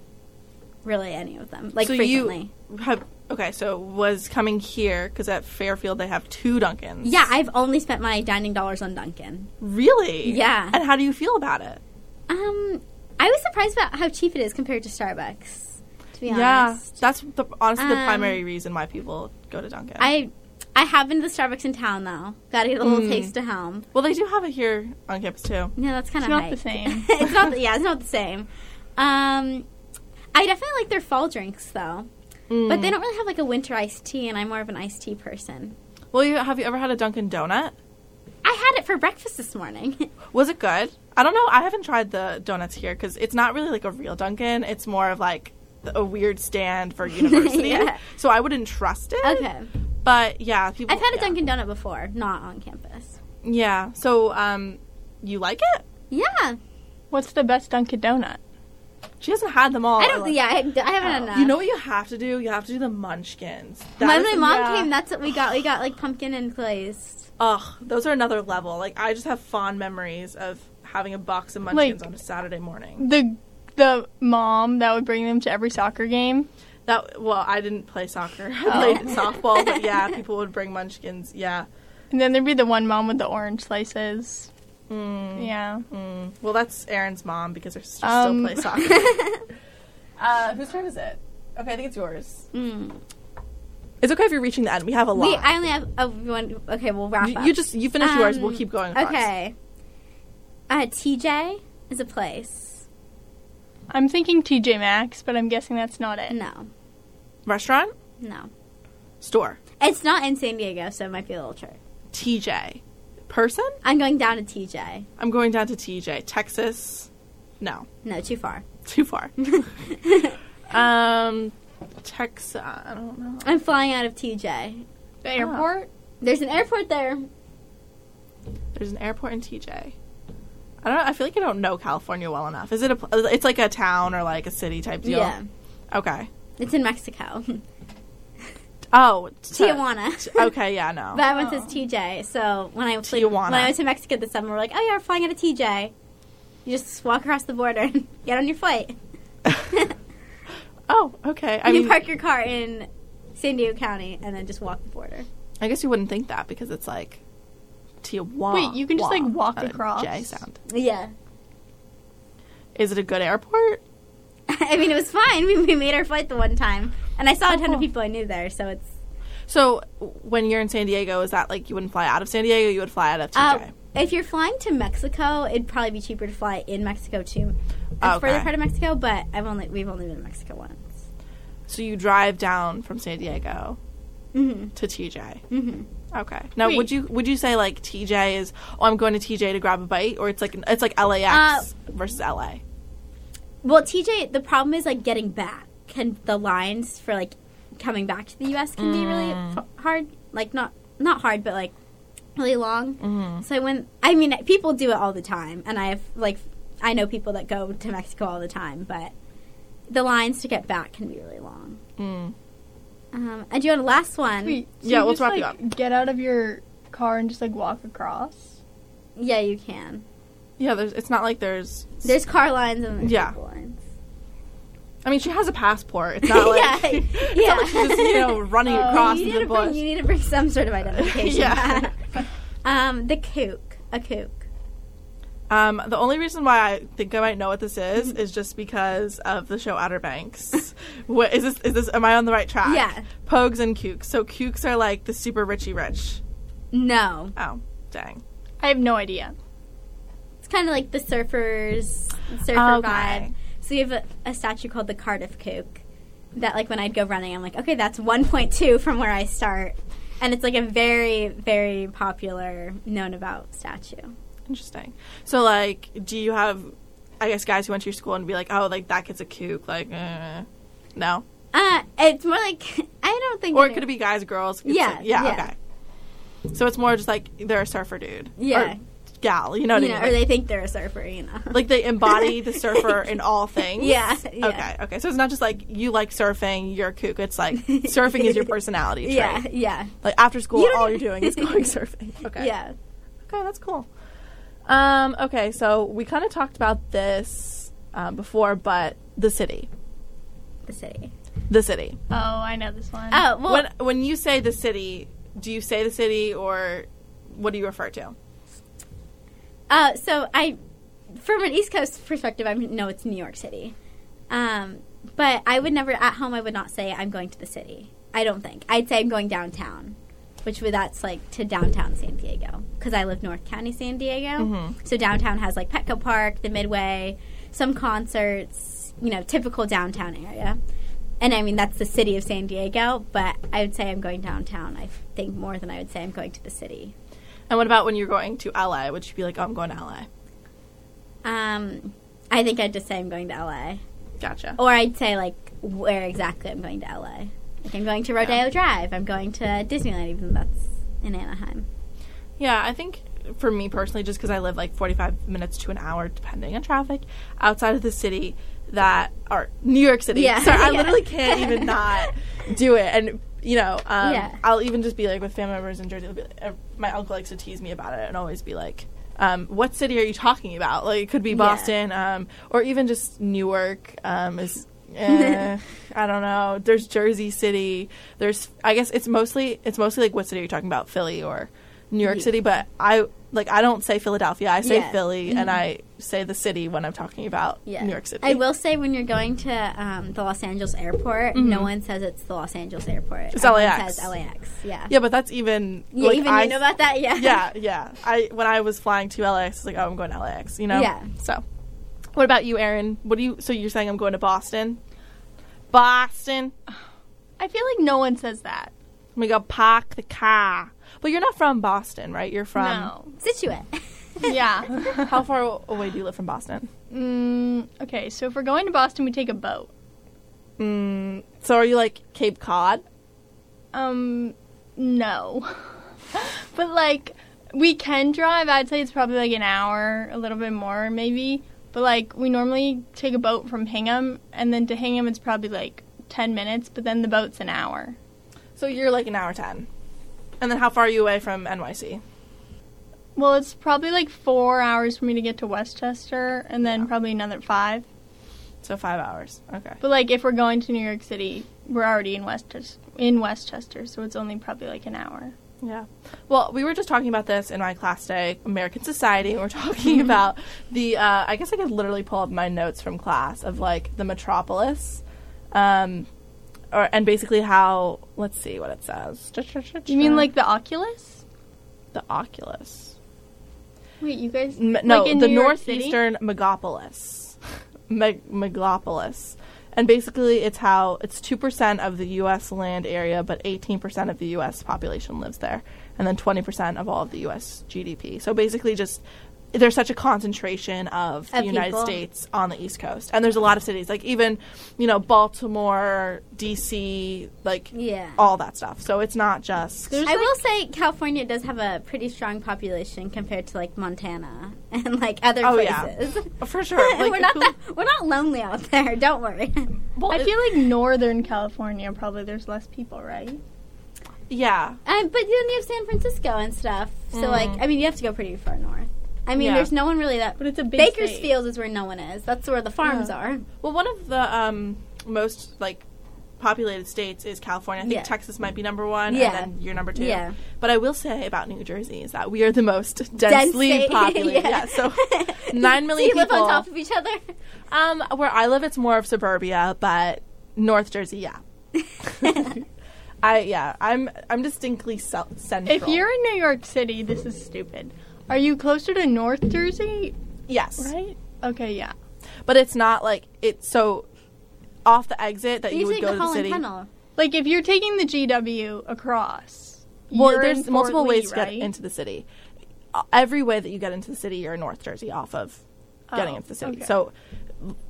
really any of them like
so
frequently.
you have okay. So was coming here because at Fairfield they have two Dunkins.
Yeah, I've only spent my dining dollars on Dunkin'.
really.
Yeah.
And how do you feel about it?
Um, I was surprised about how cheap it is compared to Starbucks. To be honest.
Yeah, that's the, honestly the
Um,
primary reason why people go to Dunkin'.
I I have been to the Starbucks in town though. Got to get a little
Mm.
taste of home.
well, they do have it here on campus too.
Yeah, that's kind of
not the same. (laughs)
it's not. The, yeah, it's not the same. Um, I definitely like their fall drinks though, but
Mm.
they don't really have like a winter iced tea, and I'm more of an iced tea person.
Well, you, have you ever had a Dunkin' Donut?
I had it for breakfast this morning. (laughs)
Was it good? I don't know. I haven't tried the donuts here because it's not really like a real Dunkin'. It's more of like a weird stand for (laughs) university.
Yeah.
So I wouldn't trust it.
okay,
But yeah, people.
I've had a. Dunkin' Donut before, not on campus.
Yeah. So um, you like it?
Yeah,
What's the best Dunkin' Donut?
She hasn't had them all.
I don't. Yeah, I, I haven't had enough.
You know what you have to do? You have to do the Munchkins. That
when
is
my mom
yeah.
came, that's what we got. We got like pumpkin and glazed.
Ugh, those are another level. Like I just have fond memories of having a box of Munchkins
Like-
on a Saturday morning.
The the mom that would bring them to every soccer game.
That well, I didn't play soccer. (laughs) I oh. played (laughs) softball, but yeah, people would bring Munchkins. Yeah,
And then there'd be the one mom with the orange slices.
Mm,
Yeah.
mm. Well, that's Aaron's mom because her sister
Um.
still plays (laughs) soccer. uh, whose turn is it? Okay, I think it's yours.
Mm.
It's okay if you're reaching the end. We have a lot.
We, I only have a one. Okay, we'll wrap
you,
up.
you just you finish yours. We'll
Um,
keep going. across.
Okay. Uh, TJ is a place.
I'm thinking TJ Maxx, but I'm guessing that's not it.
No,
Restaurant,
no.
store,
It's not in San Diego, so it might be a little trick.
TJ, person.
I'm going down to TJ.
I'm going down to TJ, Texas. No,
No, too far. (laughs)
too far. (laughs) um, Texas. I don't know.
I'm flying out of TJ.
The airport?
There's an airport there.
There's an airport in TJ. I don't. know. I feel like I don't know California well enough. Is it a? It's like a town or like a city type deal.
Yeah,
Okay.
it's in Mexico. (laughs)
Oh, (laughs) oh, t-
Tijuana.
t- okay. Yeah. No.
But everyone says TJ. So when I flew,
Tijuana.
when I went to Mexico this summer, we're like, oh yeah, we're flying out of TJ. You just walk across the border and (laughs) get on your flight. (laughs)
oh. Okay. I
you
mean,
park your car in San Diego County and then just walk the border.
I guess you wouldn't think that because it's like Tijuana.
Wait, you can just, like, walk
not
across?
J sound.
Yeah.
Is it a good airport?
I mean, it was fine. We, we made our flight the one time, and I saw a ton
cool.
of people I knew there. So it's
So when you're in San Diego, is that like you wouldn't fly out of San Diego? You would fly out of
uh,
TJ.
if you're flying to Mexico, it'd probably be cheaper to fly in Mexico to a
Okay.
further part of Mexico. But I've only we've only been to Mexico once.
so you drive down from San Diego
Mm-hmm.
to TJ.
Mm-hmm.
Okay. Now,
Wait.
would you would you say like TJ is? Oh, I'm going to TJ to grab a bite, or it's like it's like LAX
Uh,
versus LA.
Well, TJ, the problem is like getting back. Can the lines for like coming back to the U.S. can be really
Mm.
f- hard. Like not not hard, but like really long.
Mm-hmm.
So I went. I mean, people do it all the time, and I have like I know people that go to Mexico all the time, but the lines to get back can be really long.
Mm.
Um, and do you want a last one?
Wait,
Yeah,
you
let's
just,
wrap you
up. Get out of your car and just like walk across.
Yeah, you can.
Yeah, there's. It's not like there's.
There's car lines and there's
Yeah.
people lines.
I mean, she has a passport. It's (laughs) not like. (laughs)
yeah,
it's
yeah.
not like she's just, you know running
Oh.
across
you, need
the
to bring, you need to bring some sort of identification. (laughs)
Yeah.
um, the kook, a kook.
Um, the only reason why I think I might know what this is is just because of the show Outer Banks. what is this? Is this? Am I on the right track?
Yeah.
Pogues and kooks. So kooks are like the super richy rich.
No,
Oh, dang.
I have no idea.
it's kind of like the surfers, surfer
Okay.
vibe. So you have a, a statue called the Cardiff Kook. That like when I'd go running, I'm like, okay, that's 1.2 from where I start, and it's like a very, very popular, known about statue.
Interesting. So like, do you have? I guess guys who went to your school and be like, oh, like that kid's a kook. Like, uh, no.
Uh, it's more like (laughs) I don't think.
Or
any-
could it be guys, girls?
Yeah,
like- yeah.
yeah.
Okay. So it's more just like they're a surfer dude.
Yeah.
Or gal. You know what
you
I
know,
mean?
or
Like-
they think they're a surfer, you know.
like they embody (laughs) the surfer in all things.
Yeah, yeah.
Okay. Okay. So it's not just like you like surfing, you're a kook. It's like (laughs) surfing is your personality trait.
yeah, yeah,
Like after school,
You
all you're doing is going (laughs) surfing. Okay.
yeah.
Okay, that's cool. Um, okay, so we kind of talked about this um, before, but the city,
The city.
the city.
Oh, I know this one.
Oh well,
when when you say the city, do you say the city or what do you refer to?
Uh, so I, from an East Coast perspective, I know it's New York City. Um, but I would never at home. I would not say I'm going to the city. I don't think. I'd say I'm going downtown, which would that's like to downtown San Diego because I live North County, San Diego.
Mhm.
So downtown has like Petco Park, the Midway, some concerts. You know, typical downtown area. And I mean that's the city of San Diego, but I would say I'm going downtown. I think more than I would say I'm going to the city.
And what about when you're going to LA? Would you be like, oh, I'm going to LA?
Um, I think I'd just say I'm going to LA.
Gotcha.
Or I'd say like where exactly I'm going to LA. Like I'm going to Rodeo
Yeah.
Drive. I'm going to Disneyland, even though that's in Anaheim.
Yeah, I think for me personally, just because I live like 45 minutes to an hour, depending on traffic, outside of the city, that or New York City.
Yeah.
Sorry, I (laughs)
Yeah.
literally can't even not do it. And you know, um,
Yeah.
I'll even just be like with family members in Jersey. like- uh, my uncle likes to tease me about it and always be like. Um, what city are you talking about? Like, it could be
Yeah.
Boston, um, or even just Newark. Um, is eh, (laughs) I don't know. There's Jersey City. There's, I guess it's mostly it's mostly like what city are you talking about? Philly or New York City, but I like I don't say Philadelphia. I say
Yeah. Mm-hmm.
Philly, and I say the city when I'm talking about
Yeah.
New York City.
I will say when you're going to um, the Los Angeles airport, no one says it's the Los Angeles airport.
Mm-hmm. It's
Everyone
LAX.
says LAX. Yeah.
Yeah, but that's even
Yeah,
like,
even
I,
you know about that? Yeah.
yeah, yeah. I when I was flying to LAX, I was like, oh, I'm going to LAX. You know.
Yeah.
So, what about you, Aaron? What do you? So you're saying I'm going to Boston? Boston.
I feel like no one says that.
We go park the car. But you're not from Boston, right? You're from.
no.
Scituate. (laughs)
Yeah.
How far away do you live from Boston?
mm, okay, so if we're going to Boston, we take a boat.
Mm, so are you like Cape Cod?
Um, no. (laughs) but like, we can drive. I'd say it's probably like an hour, a little bit more maybe. But like, we normally take a boat from Hingham, and then to Hingham it's probably like ten minutes. But then the boat's an hour.
So you're like an hour ten. And then how far are you away from NYC?
Well, it's probably like four hours for me to get to Westchester, and then probably another five.
So five hours. Okay.
But like, if we're going to New York City, we're already in Westchester, in Westchester, so it's only probably like an hour.
Yeah. Well, we were just talking about this in my class day, American Society. We're talking (laughs) about the. Uh, I guess I could literally pull up my notes from class of like the metropolis, um, or and basically how. Let's see what it says.
You mean like the Oculus?
the Oculus?
Wait, you guys?
M- no,
like
the
New York City?
northeastern megalopolis, Meg- megalopolis, and basically it's how it's two percent of the U.S. land area, but eighteen percent of the U.S. population lives there, and then twenty percent of all of the U.S. GDP. So basically, just there's such a concentration of the
Of
United
people.
States on the East Coast, and there's a lot of cities like even you know Baltimore, D.C., like
Yeah.
all that stuff. So it's not just
I will say California does have a pretty strong population compared to like Montana (laughs) and like other
Oh, yeah.
places. (laughs)
for sure. (laughs) Like,
we're not
who-
that, we're not lonely out there. Don't worry.
well,
I
it-
feel like Northern California probably there's less people, right?
yeah.
Um, but then you have San Francisco and stuff. So like, I mean, you have to go pretty far north. I mean,
Yeah.
there's no one really that.
But it's a big
Bakersfield is where no one is. That's where the farms are.
Well, one of the um, most like populated states is California. I think
Yeah.
Texas might be number one,
Yeah.
and then you're number two.
Yeah.
But I will say about New Jersey is that we are the most (laughs) densely
state. (laughs)
populated.
Yeah.
yeah. so (laughs) nine million
so you live on top of each other.
um, where I live, it's more of suburbia, but North Jersey, yeah. I yeah, I'm I'm distinctly cel- central.
If you're in New York City, this is stupid. Are you closer to North Jersey?
yes,
Right? Okay, yeah.
but it's not like it's so off the exit that
You
you would go to the city.
Tunnel.
Like if you're taking the GW across,
Well, there's multiple
Lee,
ways to
right?
get into the city. Every way that you get into the city, you're in North Jersey off of getting
Oh,
into the city.
okay.
So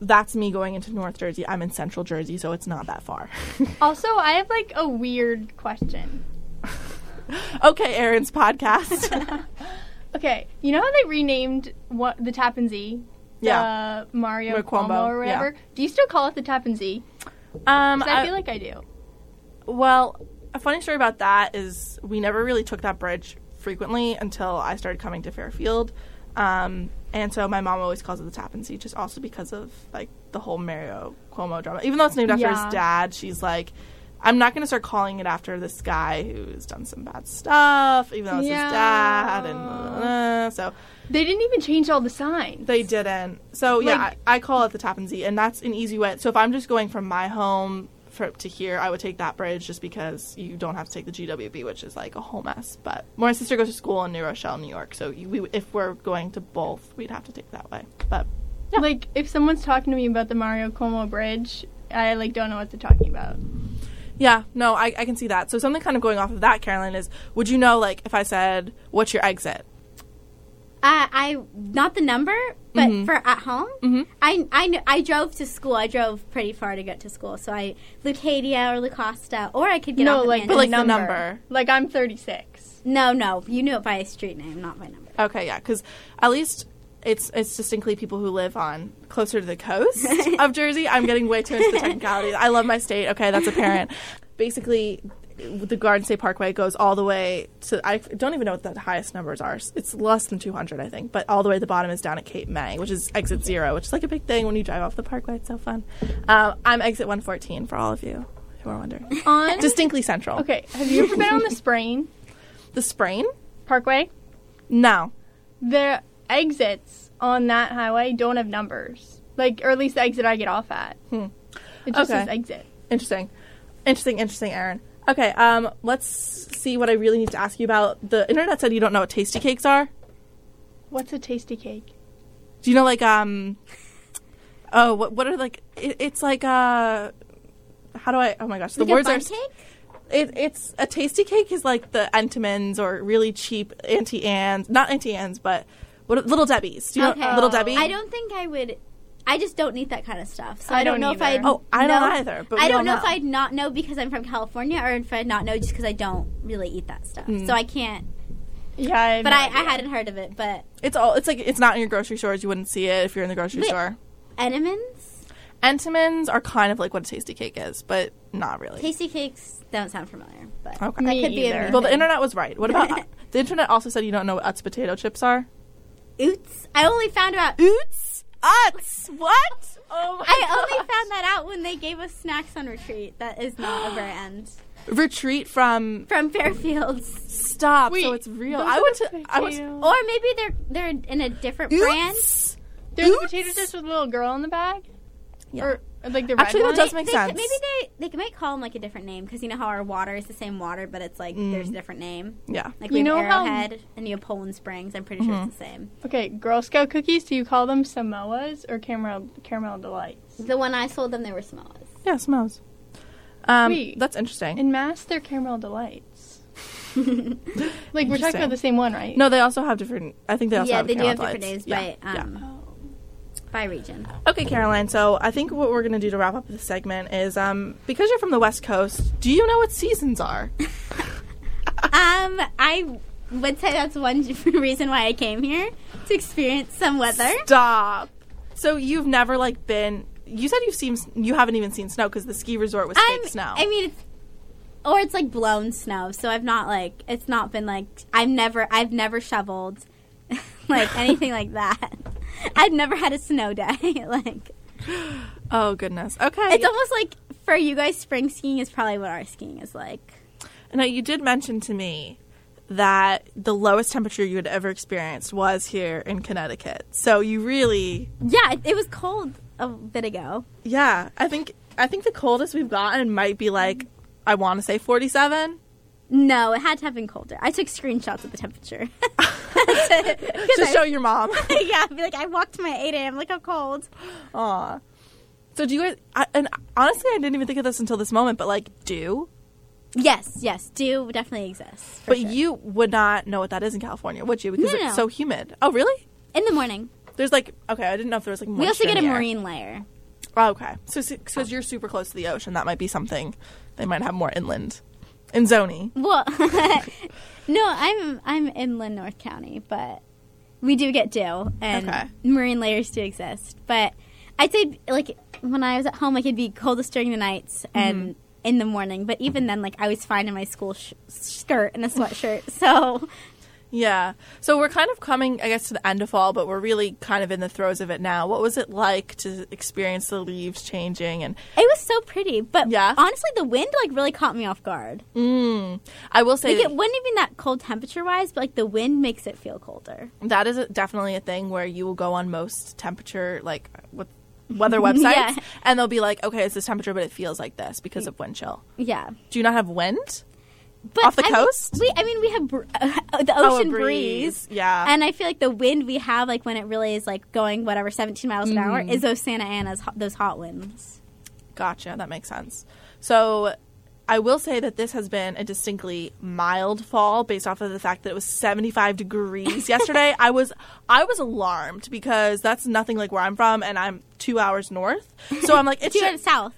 that's me going into North Jersey. I'm in Central Jersey, so it's not that far. (laughs)
Also, I have like a weird question. (laughs)
okay, Aaron's podcast. (laughs)
Okay, you know how they renamed what the Tappan Zee?
Yeah.
The Mario Cuomo,
Cuomo,
or whatever. Do you still call it the Tappan Zee?
um,
I,
I-
feel like I do.
well, a funny story about that is we never really took that bridge frequently until I started coming to Fairfield. Um, and so my mom always calls it the Tappan Zee, just also because of like the whole Mario Cuomo drama. Even though it's named after
Yeah.
his dad, she's like, I'm not going to start calling it after this guy who's done some bad stuff, even though it's
Yeah.
his dad. And uh, so
They didn't even change all the signs.
they didn't. So yeah, I, I call it the Tappan Zee, and that's an easy way. So if I'm just going from my home for, to here, I would take that bridge just because you don't have to take the GWB, which is like a whole mess. But my sister goes to school in New Rochelle, New York, so you, we, if we're going to both, we'd have to take that way. But Yeah.
Like if someone's talking to me about the Mario Cuomo bridge, I like don't know what they're talking about.
Yeah, no, I, I can see that. So something kind of going off of that, Caroline, is would you know like if I said what's your exit?
Uh, I not the number, but
Mhm.
for at home,
Mhm.
I, I kn- I drove to school. I drove pretty far to get to school, so I Leucadia or La Costa, or I could get
no,
off
like
Manchester.
But, like, the
number.
number.
Like I'm 36.
no, no, you knew it by a street name, not by number.
Okay, yeah, because at least it's it's distinctly people who live on closer to the coast (laughs) of Jersey. I'm getting way too into the technicalities. I love my state. Okay, that's apparent. Basically, the Garden State Parkway goes all the way to. I don't even know what the highest numbers are. It's less than 200, I think. But all the way to the bottom is down at Cape May, which is exit zero, which is like a big thing when you drive off the Parkway. It's so fun. Um, I'm exit 114 for all of you who are wondering.
On (laughs)
Distinctly central.
Okay, have you ever been on the sprain?
The sprain.
Parkway.
No.
The exits on that highway don't have numbers. Like, or at least the exit I get off at.
Hmm.
It just
Okay.
says exit.
Interesting. Interesting, interesting, Aaron. Okay, um, let's see what I really need to ask you about. The internet said you don't know what Tastykakes are.
What's a Tastykake?
Do you know like um oh what what are like it, it's like uh how do I oh my gosh the
Like
words are
cake?
it, it's a Tastykake is like the Entenmann's or really cheap Auntie Anne's not Auntie Anne's but what Little Debbie's do you know
Okay.
Little Debbie
I don't think I would. I just don't eat that kind of stuff. So
I
I, don't,
don't
know if. I'd.
Oh, I don't
know-
either, but
I don't
all
know, if. I'd not know because I'm from California, or if I'd not know just because I don't really eat that stuff.
Mm.
So I can't.
Yeah, I
But I, I hadn't heard of it. But
it's all it's like it's not in your grocery stores you wouldn't see it if you're in the grocery
Wait.
store
Entenmann's
Entenmann's are kind of like what a Tastykake is but not really
tasty cakes don't sound familiar. But
Okay.
that
Me
could be
either.
a
well the internet was right what about (laughs) the internet also said you don't know what Utz potato chips are
Oots. I only found out.
Oots Utz what oh my
I only found that out when they gave us snacks on retreat. That is not a brand (gasps)
retreat from
from Fairfields,
stop so it's real I
are
went to I was
potato-
or maybe they're they're in a different brand.
Oots.
There's a
Oots?
potato chips with a little girl in the bag?
Yeah.
Or, or like the red
Actually, that does make
they,
sense.
Maybe they they might call them like a different name because you know how our water is the same water, but it's like
Mm.
there's a different name.
yeah
Like
You
we
know
have
how-
Arrowhead and you have Poland Springs. I'm pretty sure
Mm-hmm.
it's the same.
Okay, Girl Scout cookies, do you call them Samoas or caramel caramel delights?
The one I sold them, they were Samoas.
yeah smells um
Wait.
that's interesting
In mass, they're caramel delights. (laughs) like we're talking about the same one, right?
No, they also have different. I think they also have
yeah,
have
they do
caramel
have different
delights.
names
Yeah,
by
yeah.
By region.
Okay, Caroline. So I think what we're gonna do to wrap up this segment is um because you're from the West Coast. Do you know what seasons are? (laughs)
Um, I would say that's one (laughs) reason why I came here to experience some weather.
Stop. So you've never like been. You said you've seen. You haven't even seen snow because the ski resort was fake
I'm,
snow.
I mean, it's, or it's like blown snow. So I've not like it's not been like I've never I've never shoveled (laughs) like anything like that. (laughs) I've never had a snow day. (laughs) like
oh goodness. Okay.
it's almost like for you guys, spring skiing is probably what our skiing is like.
now you did mention to me that the lowest temperature you had ever experienced was here in Connecticut. So you really,
Yeah, it, it was cold a bit ago.
yeah. I think I think the coldest we've gotten might be like I want to say 47.
No, it had to have been colder. I took screenshots of the temperature. (laughs) (laughs)
to show your mom. (laughs)
yeah, I'd be like, I walked to my 8 a.m. Look how cold.
Aw. So do you guys? I, and honestly, I didn't even think of this until this moment. But like, do
Yes, yes, do definitely exists.
but
sure.
you would not know what that is in California, would you? Because
No,
it's
no.
so humid. Oh, really?
in the morning.
There's like okay, I didn't know if there was like.
We also get a
in the air.
marine layer.
Oh, okay, so because you're super close to the ocean, that might be something. They might have more inland. In Zony.
Well, (laughs) no, I'm I'm inland North County, but we do get dew and
Okay.
marine layers do exist. But I'd say like when I was at home, like it'd be coldest during the nights and mm-hmm. in the morning. But even then, like I was fine in my school sh- skirt and a sweatshirt. (laughs) So
Yeah. So we're kind of coming, I guess, to the end of fall, but we're really kind of in the throes of it now. What was it like to experience the leaves changing? And
it was so pretty. But
Yeah?
honestly, the wind like really caught me off guard.
mm, I will say
Like it wasn't even that cold temperature wise, but like the wind makes it feel colder.
that is a, definitely a thing where you will go on most temperature like with (laughs) weather websites
Yeah.
and they'll be like okay it's this temperature but it feels like this because of wind chill
Yeah.
do you not have wind
But
Off the
I mean,
coast?
we, I mean, we have br- (laughs) the
Oh,
ocean breeze.
yeah
And I feel like the wind we have, like when it really is like going whatever 17 miles an hour,
Mm-hmm.
is those Santa Ana's, ho- those hot winds.
gotcha that makes sense so I will say that this has been a distinctly mild fall based off of the fact that it was 75 degrees (laughs) yesterday. I was I was alarmed because that's nothing like where I'm from and I'm 2 hours north. So I'm like (laughs) it's
Two
ju-
to the south.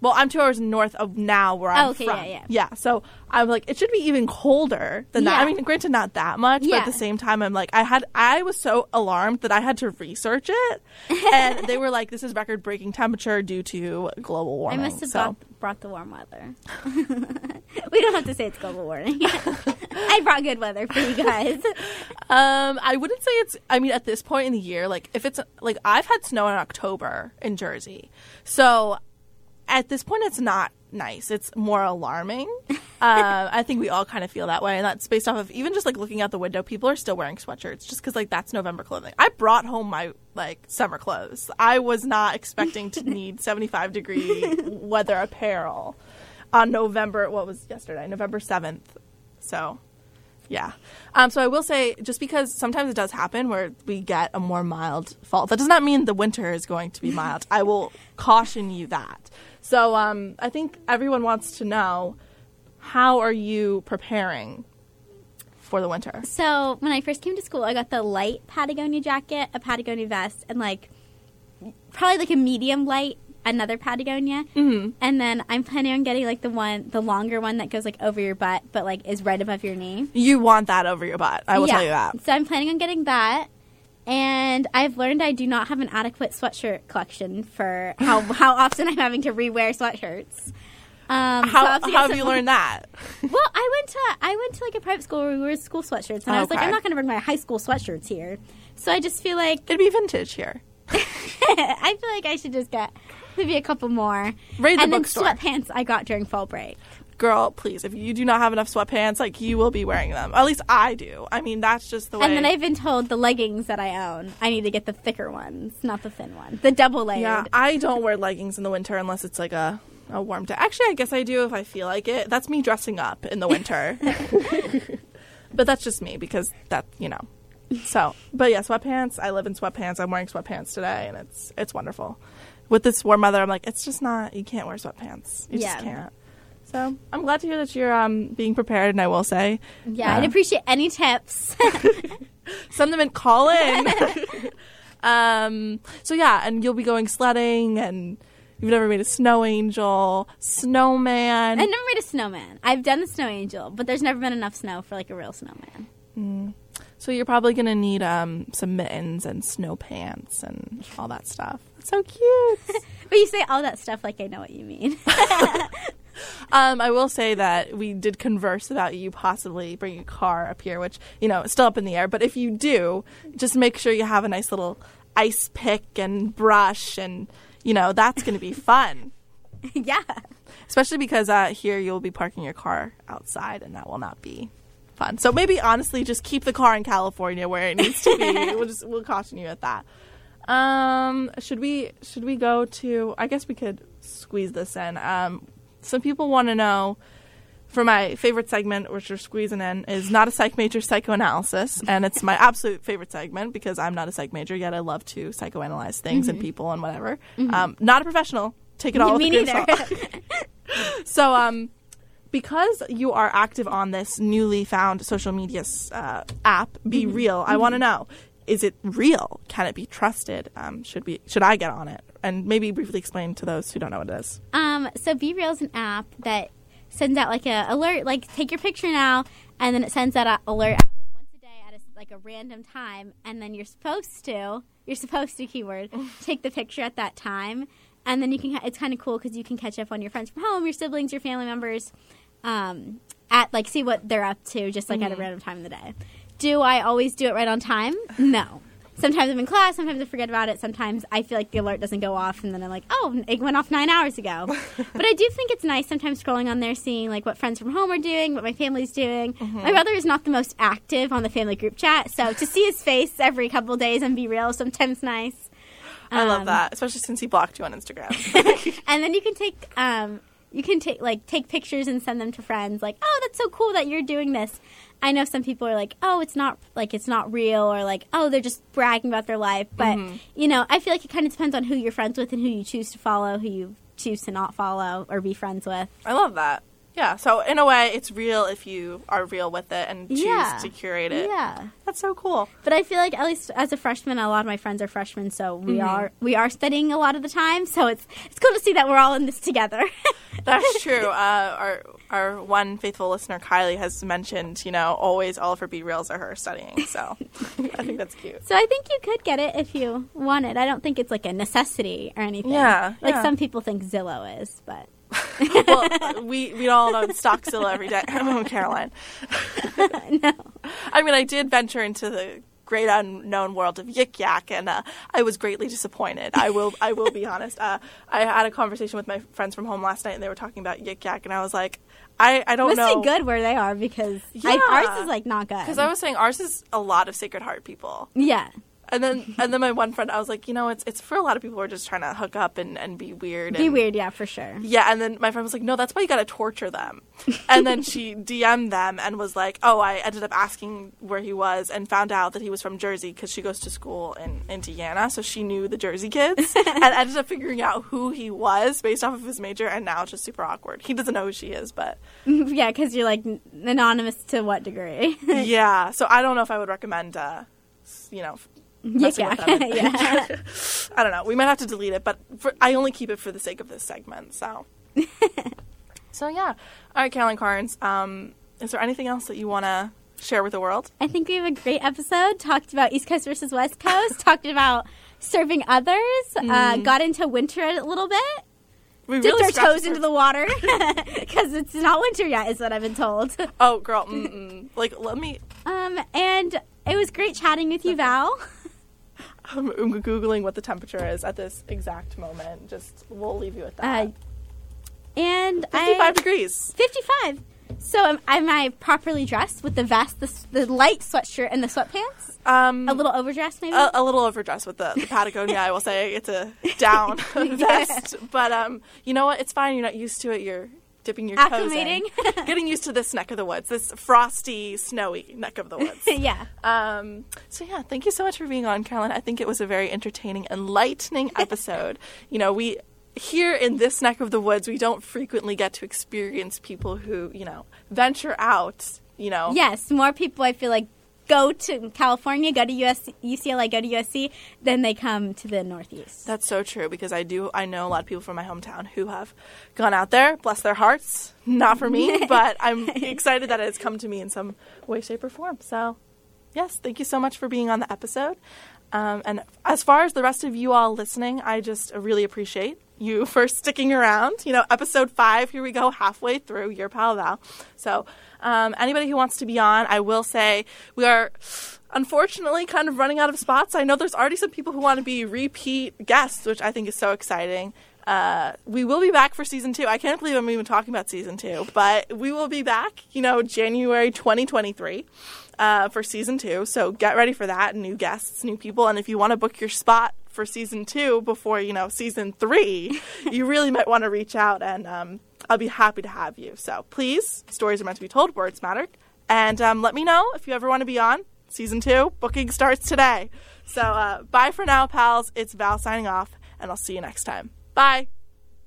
Well, I'm two hours north of now where I'm
Oh, okay,
from.
yeah, yeah.
so I'm like, it should be even colder than that. I mean, granted, not that much, but at the same time, I'm like, I had, I was so alarmed that I had to research it, (laughs) and they were like, this is record-breaking temperature due to global warming.
I must have
so
brought, brought the warm weather. (laughs) we don't have to say it's global warming. (laughs) I brought good weather for you guys.
Um, I wouldn't say it's. I mean, at this point in the year, like if it's like I've had snow in October in Jersey, so at this point, it's not nice. It's more alarming. (laughs) uh, I think we all kind of feel that way, and that's based off of even just like looking out the window. People are still wearing sweatshirts just because like that's November clothing. I brought home my like summer clothes. I was not expecting to (laughs) need seventy five degree weather apparel on November. What was yesterday? November seventh. So yeah. Um, so I will say, just because sometimes it does happen where we get a more mild fall, that does not mean the winter is going to be mild. I will caution you that. So um, I think everyone wants to know how are you preparing for the winter?
So when I first came to school, I got the light Patagonia jacket, a Patagonia vest, and like probably like a medium light another Patagonia,
Mm-hmm.
and then I'm planning on getting like the one, the longer one that goes like over your butt, but like is right above your knee.
You want that over your butt. I will
Yeah.
tell you that.
So I'm planning on getting that. And I've learned I do not have an adequate sweatshirt collection for how, (laughs) how often I'm having to rewear sweatshirts. Um, so
How,
have
how have you learned that? (laughs)
Well, I went to I went to like a private school where we wore school sweatshirts, and I was like, I'm not going to bring my high school sweatshirts here. So I just feel like
It'd be vintage here. (laughs)
I feel like I should just get maybe a couple more.
Raid the
and then sweatpants I got during fall break.
Girl, please, if you do not have enough sweatpants, like you will be wearing them. At least I do. I mean, that's just the way.
And then I've been told the leggings that I own, I need to get the thicker ones, not the thin ones, the double layered.
Yeah, I don't wear leggings in the winter unless it's like a, a warm day. Actually, I guess I do if I feel like it. That's me dressing up in the winter. (laughs) (laughs) but that's just me because that, you know. So, but yeah, sweatpants. I live in sweatpants. I'm wearing sweatpants today and it's it's wonderful. With this warm weather, I'm like, it's just not, you can't wear sweatpants. You
Yeah.
just can't. So, I'm glad to hear that you're um, being prepared, and I will say,
Yeah,
uh,
I'd appreciate any tips. (laughs)
send them and call in. (laughs) um, so yeah, and you'll be going sledding, and you've never made a snow angel, snowman.
I've never made a snowman. I've done the snow angel, but there's never been enough snow for like a real snowman.
so you're probably gonna need um, some mittens and snow pants and all that stuff. So cute. (laughs)
But you say all that stuff like I know what you mean. (laughs)
um, I will say that we did converse about you possibly bringing a car up here, which you know is still up in the air. But if you do, just make sure you have a nice little ice pick and brush, and you know that's gonna be fun. (laughs)
yeah.
especially because uh, here you'll be parking your car outside and that will not be fun so maybe honestly just keep the car in california where it needs to be we'll just we'll caution you at that um should we should we go to i guess we could squeeze this in. Um some people want to know for my favorite segment which we're squeezing in is not a psych major psychoanalysis and it's my absolute favorite segment because i'm not a psych major yet. I love to psychoanalyze things and people and whatever. Um, not a professional. Take it all
Me
with a grain
neither. (laughs)
So, um, because you are active on this newly found social media uh, app, Be
Mm-hmm.
Real, I want to know: is it real? Can it be trusted? Um, should we? Should I get on it? And maybe briefly explain to those who don't know what it is.
Um, so BeReal is an app that sends out like a alert, like take your picture now, and then it sends out a alert out like once a day at a, like a random time, and then you're supposed to, you're supposed to keyword (laughs) take the picture at that time, and then you can. It's kind of cool because you can catch up on your friends from home, your siblings, your family members, um, at like see what they're up to, just like at a random time in the day. Do I always do it right on time? No. Sometimes I'm in class, sometimes I forget about it, sometimes I feel like the alert doesn't go off, and then I'm like, oh, it went off nine hours ago. (laughs) but I do think it's nice sometimes scrolling on there, seeing like what friends from home are doing, what my family's doing. My brother is not the most active on the family group chat, so to see his face every couple days and be real, sometimes nice.
I love
Um,
that, especially since he blocked you on Instagram. (laughs)
and then you can take um, you can take like take pictures and send them to friends like oh that's so cool that you're doing this i know some people are like oh it's not like it's not real or like oh they're just bragging about their life but mm-hmm. you know i feel like it kind of depends on who you're friends with and who you choose to follow who you choose to not follow or be friends with
I love that. Yeah. So in a way, it's real if you are real with it and choose
Yeah.
to curate it.
yeah
That's so cool.
but i feel like at least as a freshman a lot of my friends are freshmen so we are we are studying a lot of the time so it's it's cool to see that we're all in this together (laughs)
That's true. Uh, our our one faithful listener, Kylie, has mentioned, you know, always all of her BeReals are her studying. So (laughs) I think that's cute.
So I think you could get it if you want it. I don't think it's like a necessity or anything.
Yeah,
Like
yeah.
some people think Zillow is, but (laughs)
well, we we all know Stockzilla every day. Home (laughs) Caroline. (laughs)
no.
I mean, I did venture into the great unknown world of Yik Yak, and uh, I was greatly disappointed. I will I will be honest. Uh, I had a conversation with my friends from home last night, and they were talking about Yik Yak, and I was like, I, I don't
Must
know.
be good where they are because
Yeah.
I, ours is like not good.
Because I was saying ours is a lot of Sacred Heart people.
yeah.
And then and then my one friend, I was like, you know, it's it's for a lot of people who are just trying to hook up and, and be weird.
Be
and-
weird, yeah, for sure.
Yeah, and then my friend was like, no, that's why you gotta torture them. (laughs) And then she DM'd them and was like, oh, I ended up asking where he was and found out that he was from Jersey because she goes to school in Indiana, so she knew the Jersey kids (laughs) and ended up figuring out who he was based off of his major, and now it's just super awkward. He doesn't know who she is, but (laughs)
yeah, because you're like anonymous to what degree?
yeah, so I don't know if I would recommend, uh, you know,
yeah, (laughs) yeah. (laughs)
I don't know. We might have to delete it, but for, I only keep it for the sake of this segment. So, (laughs) so yeah. All right, Caroline Carnes. Um, is there anything else that you want to share with the world?
I think we have a great episode. Talked about East Coast versus West Coast. talked about serving others. Uh, got into winter a little bit.
We
Dipped
really
our toes into the water because it's not winter yet, is what I've been told.
Oh, girl. Mm-mm. Like, let me.
Um, and it was great chatting with you, Val.
I'm, googling what the temperature is at this exact moment. Just we'll leave you with that.
Uh, and
Fifty-five
I,
degrees.
55. So am, am I properly dressed with the vest, the, the light sweatshirt, and the sweatpants?
Um,
A little overdressed, maybe?
a, a little overdressed with the, the Patagonia. I will say it's a (laughs) down (laughs) vest, but um, you know what? It's fine. You're not used to it. You're dipping your toes in,
Acclimating. (laughs)
getting used to this neck of the woods, this frosty, snowy neck of the woods. (laughs)
yeah.
Um, so yeah, thank you so much for being on, Caroline. I think it was a very entertaining, enlightening (laughs) episode. you know, we here in this neck of the woods, we don't frequently get to experience people who you know venture out. You know,
Yes, more people I feel like go to California, go to US, UCLA, go to USC, then they come to the Northeast.
That's so true because I do. I know a lot of people from my hometown who have gone out there. Bless their hearts. Not for me, (laughs) but I'm excited that it has come to me in some way, shape, or form. So, yes, thank you so much for being on the episode. Um, and as far as the rest of you all listening, I just really appreciate you (laughs) for sticking around. You know, episode five, here we go, halfway through your pal Val. So, um, anybody who wants to be on, I will say we are unfortunately kind of running out of spots. I know there's already some people who want to be repeat guests, which I think is so exciting. Uh, we will be back for season two. I can't believe I'm even talking about season two, but we will be back, you know, January 2023 uh, for season two. So get ready for that. New guests, new people. And if you want to book your spot for season two before, you know, season three, (laughs) you really might want to reach out and um, I'll be happy to have you. So please, stories are meant to be told, words matter. And um, let me know if you ever want to be on season two. Booking starts today. So uh, bye for now, pals. It's Val signing off, and I'll see you next time. Bye.